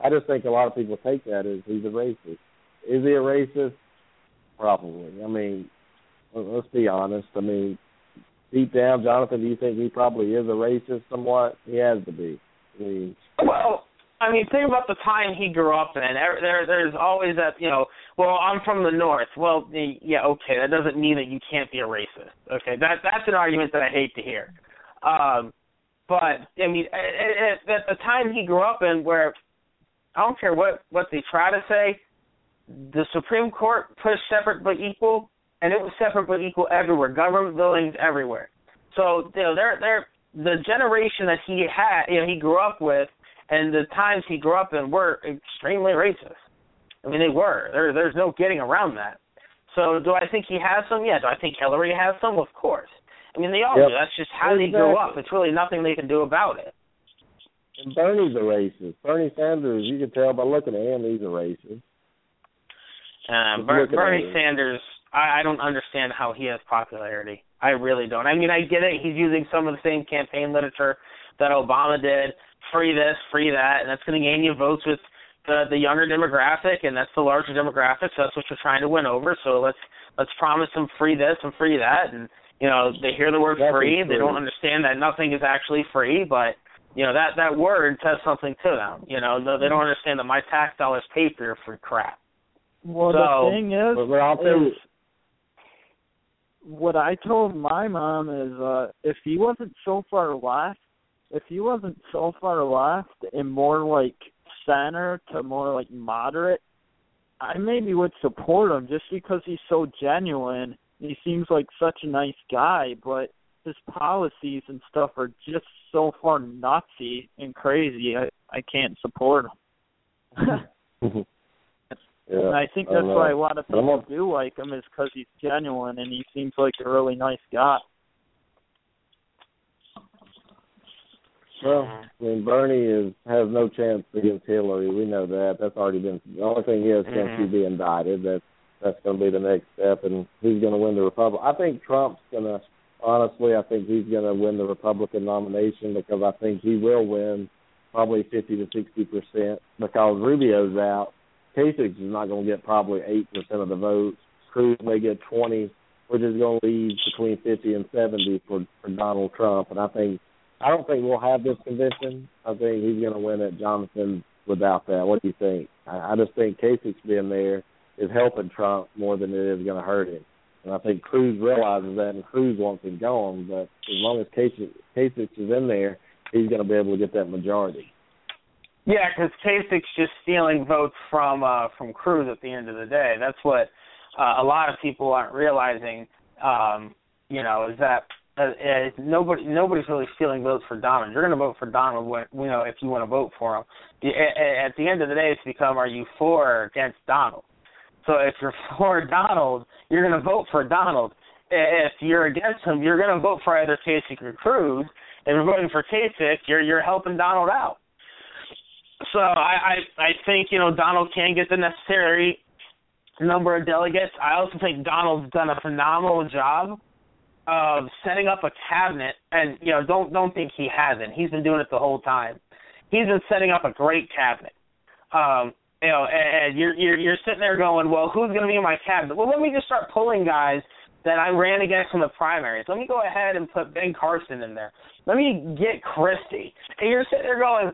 I just think a lot of people take that as he's a racist. Is he a racist? Probably. I mean, let- let's be honest. I mean, deep down, Jonathan, do you think he probably is a racist somewhat? He has to be. I mean, Well, I mean, think about the time he grew up in. There, there there's always that, you know. Well, I'm from the north. Well, yeah, okay. That doesn't mean that you can't be a racist. Okay, that that's an argument that I hate to hear. Um, but I mean, at, at, at the time he grew up in, where I don't care what what they try to say, the Supreme Court pushed separate but equal, and it was separate but equal everywhere. Government buildings everywhere. So you know, they're they're the generation that he had, you know, he grew up with, and the times he grew up in were extremely racist. I mean, they were. There, there's no getting around that. So, do I think he has some? Yeah. Do I think Hillary has some? Of course. I mean, they all Yep. do. That's just how they grew up. It's really nothing they can do about it. And Bernie's a racist. Bernie Sanders, you can tell by looking at him, he's a racist. Um, Ber- Bernie. Sanders, I, I don't understand how he has popularity. I really don't. I mean, I get it. He's using some of the same campaign literature that Obama did. Free this, free that, and that's going to gain you votes with the the younger demographic, and that's the larger demographic. So that's what you're trying to win over. So let's let's promise them free this and free that, and you know they hear the word Nothing's free, they don't understand that nothing is actually free, but you know that that word says something to them. You know they they don't understand that my tax dollars pay for your free crap. Well, So- the thing is, But, but I'll tell is what I told my mom is uh if he wasn't so far left, if he wasn't so far left and more like center to more like moderate, I maybe would support him just because he's so genuine. He seems like such a nice guy, but his policies and stuff are just so far nutsy and crazy. I I can't support him. yeah, And I think that's know. why a lot of I'm people do like him is because he's genuine and he seems like a really nice guy. Well, I mean, Bernie is has no chance against Hillary. We know that. That's already been the only thing he has chance Mhm. to be indicted. That's that's going to be the next step, and he's going to win the Republic. I think Trump's going to. Honestly, I think he's going to win the Republican nomination because I think he will win probably fifty to sixty percent because Rubio's out. Kasich is not going to get probably eight percent of the votes. Cruz may get twenty, which is going to leave between fifty and seventy for for Donald Trump. And I think I don't think we'll have this convention. I think he's going to win it, Jonathan, without that. What do you think? I, I just think Kasich being there is helping Trump more than it is going to hurt him. And I think Cruz realizes that, and Cruz wants him gone. But as long as Kasich, Kasich is in there, he's going to be able to get that majority. Yeah, because Kasich's just stealing votes from uh, from Cruz at the end of the day. That's what uh, a lot of people aren't realizing. Um, you know, is that uh, uh, nobody nobody's really stealing votes for Donald. You're going to vote for Donald when you know if you want to vote for him. At, at the end of the day, it's become are you for or against Donald? So if you're for Donald, you're going to vote for Donald. If you're against him, you're going to vote for either Kasich or Cruz. If you're voting for Kasich, you're you're helping Donald out. So I, I I think you know Donald can get the necessary number of delegates. I also think Donald's done a phenomenal job of setting up a cabinet, and you know, don't don't think he hasn't. He's been doing it the whole time. He's been setting up a great cabinet. Um, know, and, and you're you're you're sitting there going, well, who's going to be in my cabinet? Well, let me just start pulling guys that I ran against in the primaries. Let me go ahead and put Ben Carson in there. Let me get Christie. And you're sitting there going,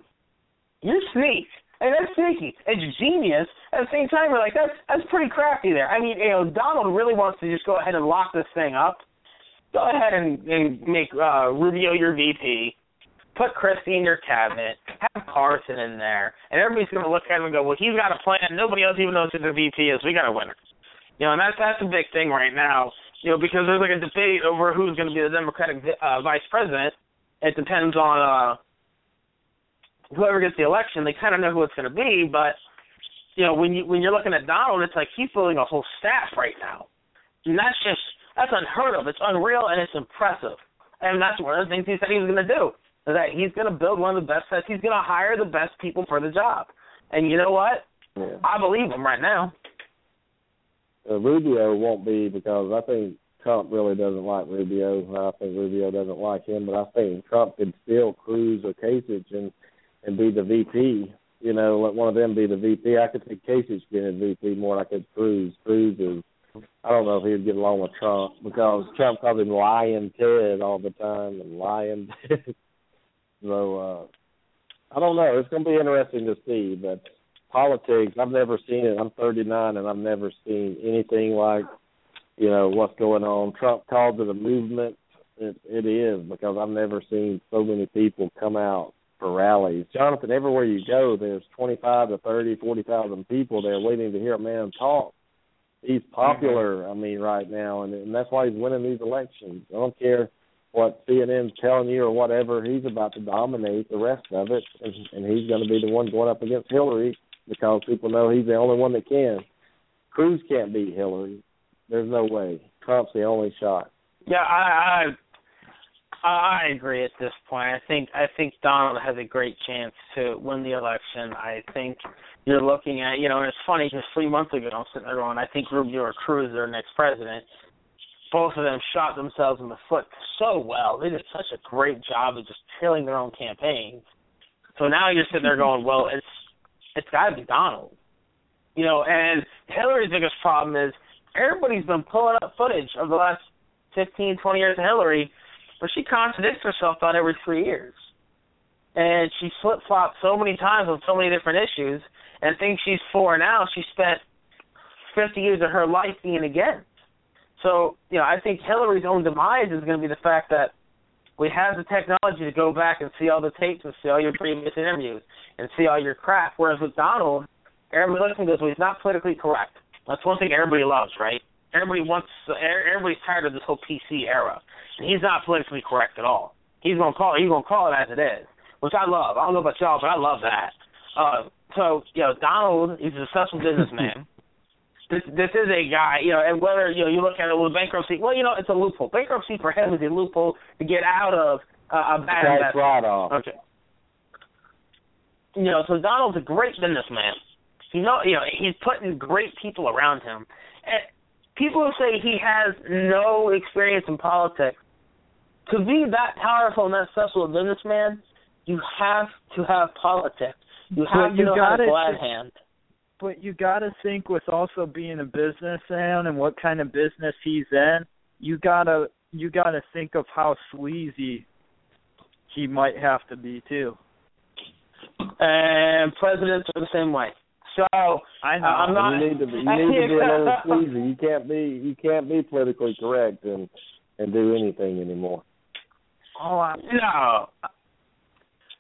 you're sneak. And that's sneaky. It's genius. At the same time, we're like, that's that's pretty crafty there. I mean, you know, Donald really wants to just go ahead and lock this thing up go ahead and, and make uh, Rubio your VP, put Christie in your cabinet, have Carson in there, and everybody's going to look at him and go, well, he's got a plan. Nobody else even knows who the VP is. We got a winner. You know, and that's that's a big thing right now. You know, because there's like a debate over who's going to be the Democratic uh, vice president. It depends on uh, whoever gets the election. They kind of know who it's going to be, but you know, when you when you're looking at Donald, it's like he's building a whole staff right now, and that's just that's unheard of. It's unreal and it's impressive. And that's one of the things he said he was going to do. That he's going to build one of the best sets. He's going to hire the best people for the job. And you know what? Yeah. I believe him right now. Uh, Rubio won't be because I think Trump really doesn't like Rubio. I think Rubio doesn't like him, but I think Trump could still Cruz or Kasich and and be the VP. You know, let one of them be the VP. I could see Kasich being a VP more like a Cruz. Cruz is I don't know if he'd get along with Trump because Trump called him lying Ted all the time and lying Ted. so uh I don't know. It's gonna be interesting to see, but politics I've never seen it. I'm thirty nine and I've never seen anything like, you know, what's going on. Trump called it a movement. It it is because I've never seen so many people come out for rallies. Jonathan, everywhere you go there's twenty five to thirty, forty thousand people there waiting to hear a man talk he's popular. I mean, right now, and and that's why he's winning these elections. I don't care what CNN's telling you or whatever. He's about to dominate the rest of it, and, and he's going to be the one going up against Hillary because people know he's the only one that can. Cruz can't beat Hillary. There's no way. Trump's the only shot. Yeah, I I I agree at this point. I think I think Donald has a great chance to win the election. I think you're looking at, you know, and it's funny because three months ago I'm sitting there going, I think Rubio or Cruz are next president. Both of them shot themselves in the foot so well. They did such a great job of just killing their own campaigns. So now you're sitting there going, well, it's it's got to be Donald, you know. And Hillary's biggest problem is everybody's been pulling up footage of the last 15, 20 years of Hillary, but she contradicts herself about every three years and she flip flopped so many times on so many different issues and thinks she's for now. She spent 50 years of her life being against. So, you know, I think Hillary's own demise is going to be the fact that we have the technology to go back and see all the tapes and see all your previous interviews and see all your crap. Whereas with Donald, everybody looking at this, well, he's not politically correct. That's one thing everybody loves, right? Everybody wants, everybody's tired of this whole PC era, and he's not politically correct at all. He's gonna call, he's gonna call it as it is which I love. I don't know about y'all, but I love that. Uh, so, you know, Donald is a successful businessman. this this is a guy, you know, and whether you know you look at it with bankruptcy, well, you know, it's a loophole. Bankruptcy for him is a loophole to get out of uh, a bad That's investment. right off. Okay. You know, so Donald's a great businessman. You know, you know, he's putting great people around him. And people who say he has no experience in politics, to be that powerful and that successful a businessman, you have to have politics. You have But to you know how to glad hand. But you got to think with also being a businessman and what kind of business he's in. You gotta you gotta think of how sleazy he might have to be too. And presidents are the same way. So I know. Uh, I'm not- you need to be, you need to be a little sleazy. You can't be you can't be politically correct and and do anything anymore. Oh, I, no.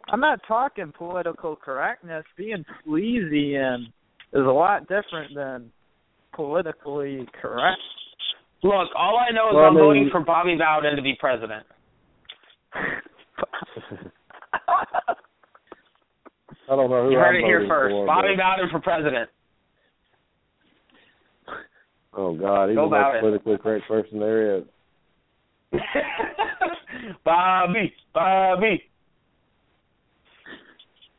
I'm not talking political correctness. Being sleazy and is a lot different than politically correct. Look, all I know is Well, I'm mean- voting for Bobby Bowden to be president. I don't know who You heard I'm it here first. for, Bobby but- Bowden for president. Oh God, he's Go the most politically correct person there is. Bobby, Bobby.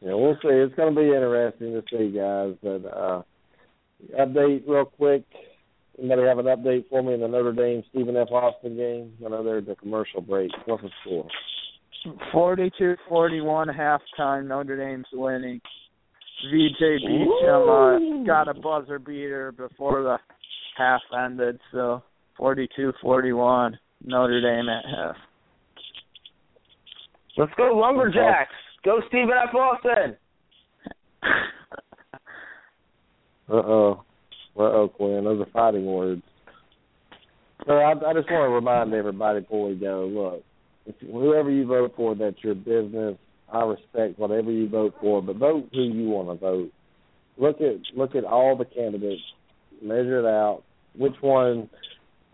Yeah, we'll see. It's going to be interesting to see, guys. But uh, update real quick. Anybody have an update for me in the Notre Dame Stephen F. Austin game? I know there's a commercial break. What's the score? Forty-two, forty-one halftime. Notre Dame's winning. VJ Beachem uh, got a buzzer beater before the half ended, so forty-two, forty-one. Notre Dame at half. Let's go Lumberjacks. Go Stephen F. Austin. Uh oh. Uh oh, Quinn. Those are fighting words. So I, I just want to remind everybody before we go. Look, if whoever you vote for, that's your business. I respect whatever you vote for, but vote who you want to vote. Look at look at all the candidates. Measure it out. Which one,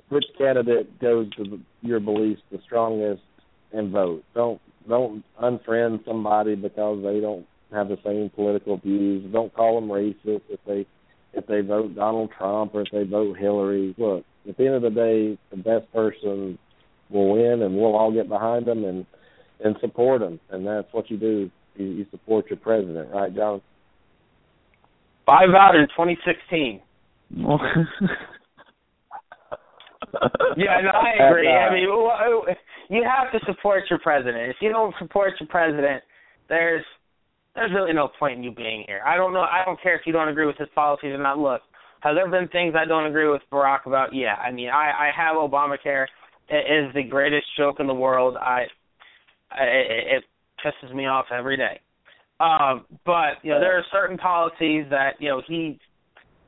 which candidate goes to your beliefs the strongest, and vote. Don't don't unfriend somebody because they don't have the same political views. Don't call them racist if they if they vote Donald Trump or if they vote Hillary. Look, at the end of the day, the best person will win, and we'll all get behind them and and support them. And that's what you do. You, you support your president, right, John? Bobby Bowden, 2016. Yeah, no, I agree. I mean, you have to support your president. If you don't support your president, there's there's really no point in you being here. I don't know. I don't care if you don't agree with his policies or not. Look, have there been things I don't agree with Barack about? Yeah, I mean, I I have Obamacare. It is the greatest joke in the world. I, I it, it pisses me off every day. Um, but you know, there are certain policies that you know he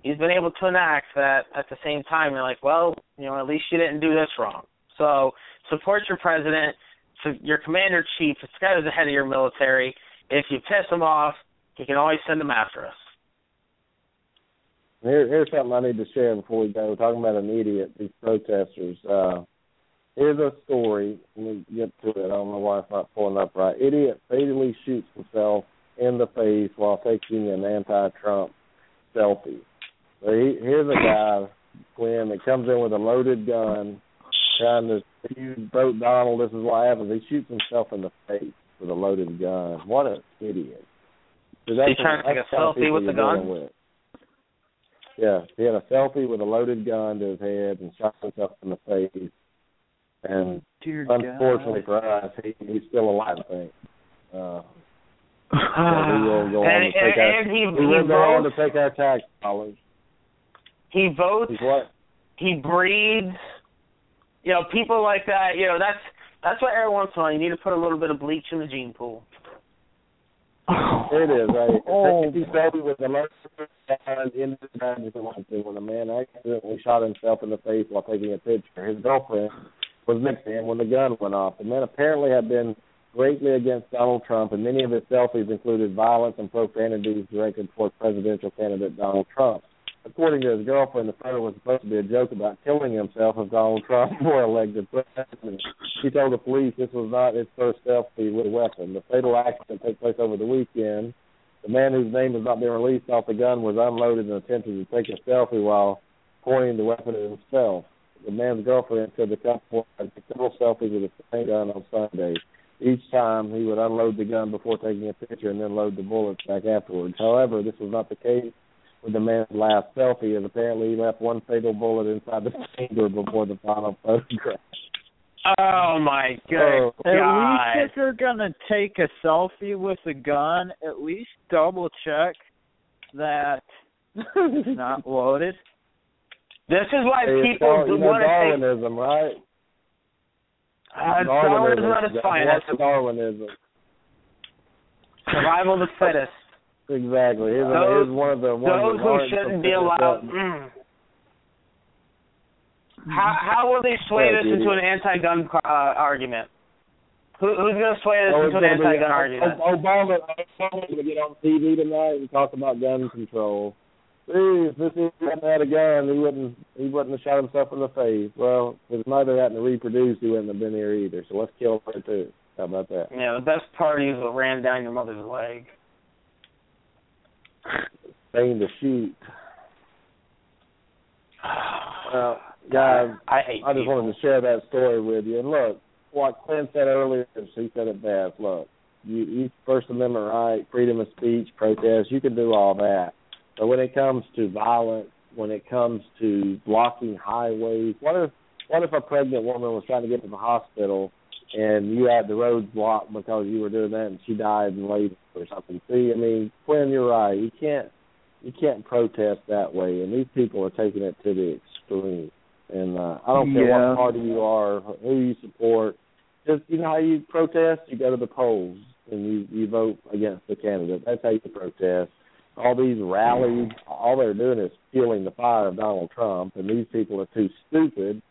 he's been able to enact that at the same time you're like, well, you know, at least you didn't do this wrong. So support your president, so your commander in chief, this guy is the head of your military. If you piss him off, he can always send him after us. Here, here's something I need to share before we go. We're talking about an idiot, these protesters. Uh, here's a story. Let me get to it. I don't know why it's not pulling up right. Idiot fatally shoots himself in the face while taking an anti-Trump selfie. So he, here's a guy, Quinn, that comes in with a loaded gun, trying to. If you vote Donald, this is what happens. He shoots himself in the face with a loaded gun. What an idiot! So that's He trying to take a the kind of selfie with the gun? with. Yeah, he had a selfie with a loaded gun to his head and shot himself in the face. And Dear unfortunately for us, he, he's still alive. I think. Uh, yeah, we will go on and, to take our, and, and he we will he go on to take our tax dollars. He votes. He breeds. You know, people like that. You know, that's that's why every once in a while you need to put a little bit of bleach in the gene pool. It is, right? Oh. He selfie with the gun in the gun just like to when a man accidentally shot himself in the face while taking a picture. His girlfriend was next to him when the gun went off. The man apparently had been greatly against Donald Trump, and many of his selfies included violence and profanities directed toward presidential candidate Donald Trump. According to his girlfriend, the photo was supposed to be a joke about killing himself if Donald Trump were elected president. She told the police this was not his first selfie with a weapon. The fatal accident took place over the weekend. The man whose name has not been released off the gun was unloaded and attempted to take a selfie while pointing the weapon at himself. The man's girlfriend said the couple had several selfies with the same gun on Sunday. Each time he would unload the gun before taking a picture and then load the bullets back afterwards. However, this was not the case with the man's last selfie, as apparently he left one fatal bullet inside the chamber before the final photograph. Oh my good Oh. At least if you're gonna take a selfie with a gun, at least double check that it's not loaded. This is why Hey, it's people Dar- you know want to take. Darwinism, right? Uh, Darwinism at its That's finest. Darwinism. Survival of the fittest. Exactly. Here's, Those- here's one of the one Those who shouldn't be allowed. Mm. How how will they sway Yeah, this dude. into an anti-gun uh, argument? Who, who's going to sway this Oh, into an be- anti-gun argument? Obama, Obama's going to get on TV tonight and talk about gun control. See, if this hadn't had a gun, he wouldn't he wouldn't have shot himself in the face. Well, if his mother hadn't reproduced, he wouldn't have been here either. So let's kill her too. How about that? Yeah, the best part is what ran down your mother's leg. Thing to shoot. Well, guys, I I just people. wanted to share that story with you. And look, what Clint said earlier, she said it best. Look, you, you First Amendment right, freedom of speech, protest, you can do all that. But when it comes to violence, when it comes to blocking highways, what if what if a pregnant woman was trying to get to the hospital and you had the roads blocked because you were doing that and she died in labor or something? See, I mean, Quinn, you're right. You can't you can't protest that way, and these people are taking it to the extreme. And uh, I don't care Yeah. what party you are, who you support. Just you know how you protest, you go to the polls and you you vote against the candidate. That's how you protest. All these rallies, all they're doing is fueling the fire of Donald Trump, and these people are too stupid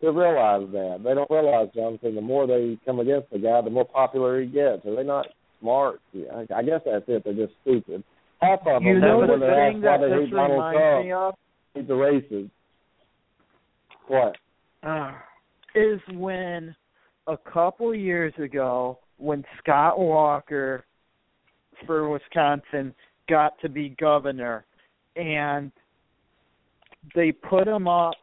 to realize that. They don't realize, Jonathan, the more they come against the guy, the more popular he gets. Are they not smart? Yeah, I, I guess that's it. They're just stupid. Half of them, You know the thing that they this hate Donald reminds Trump, me of hate the races. What? Ah. is when a couple years ago when Scott Walker for Wisconsin got to be governor and they put him up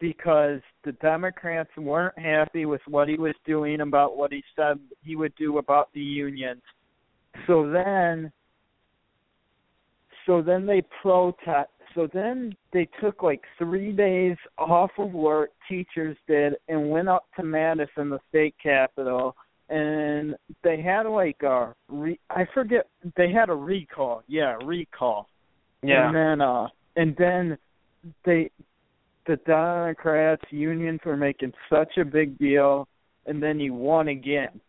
because the Democrats weren't happy with what he was doing about what he said he would do about the unions. So then so then they protest so then they took like three days off of work teachers did and went up to madison the state capitol and they had like a re- i forget they had a recall yeah recall Yeah. and then uh and then they the democrats unions were making such a big deal and then he won again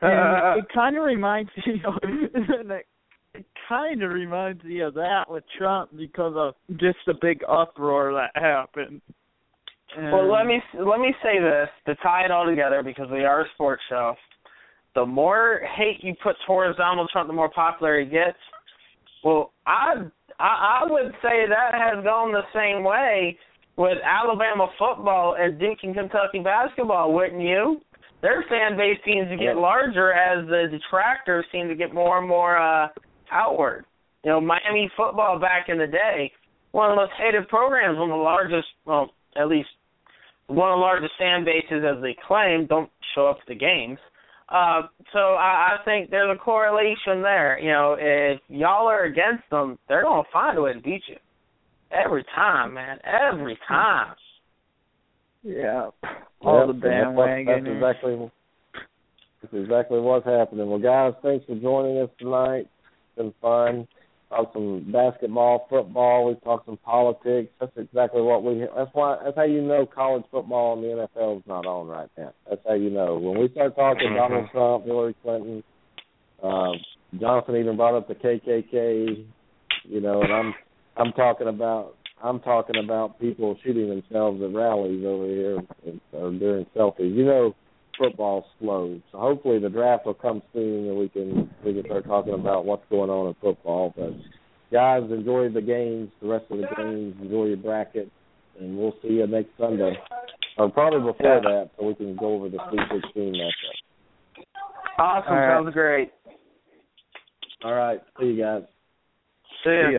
and it kind of reminds of and it, it kind of reminds me of that with Trump because of just the big uproar that happened. And, Well, let me let me say this to tie it all together because we are a sports show. The more hate you put towards Donald Trump, the more popular he gets. Well, I I, I would say that has gone the same way with Alabama football and Duke and Kentucky basketball, wouldn't you? Their fan base seems to get larger as the detractors seem to get more and more uh outward. You know, Miami football back in the day, one of the most hated programs, one of the largest, well, at least one of the largest fan bases as they claim don't show up to the games. Uh, so I, I think there's a correlation there. You know, if y'all are against them, they're gonna find a way to beat you. Every time, man. Every time. yeah, all Yep, the and that's. That's exactly that's exactly what's happening. Well, guys, thanks for joining us tonight. It's been fun. Talked some basketball, football. We talked some politics. That's exactly what we. That's why. That's how you know college football and the NFL is not on right now. That's how you know. When we start talking Donald Trump, Hillary Clinton, um, Jonathan even brought up the KKK. You know, and I'm I'm talking about I'm talking about people shooting themselves at rallies over here or during selfies. You know, football's slow, so hopefully the draft will come soon and we can we can start talking about what's going on in football. But guys, enjoy the games, the rest of the games, enjoy your bracket, and we'll see you next Sunday, or probably before that, so we can go over the Sweet 16 matchup. Awesome. All right. Sounds great. All right, see you guys. See ya. See ya.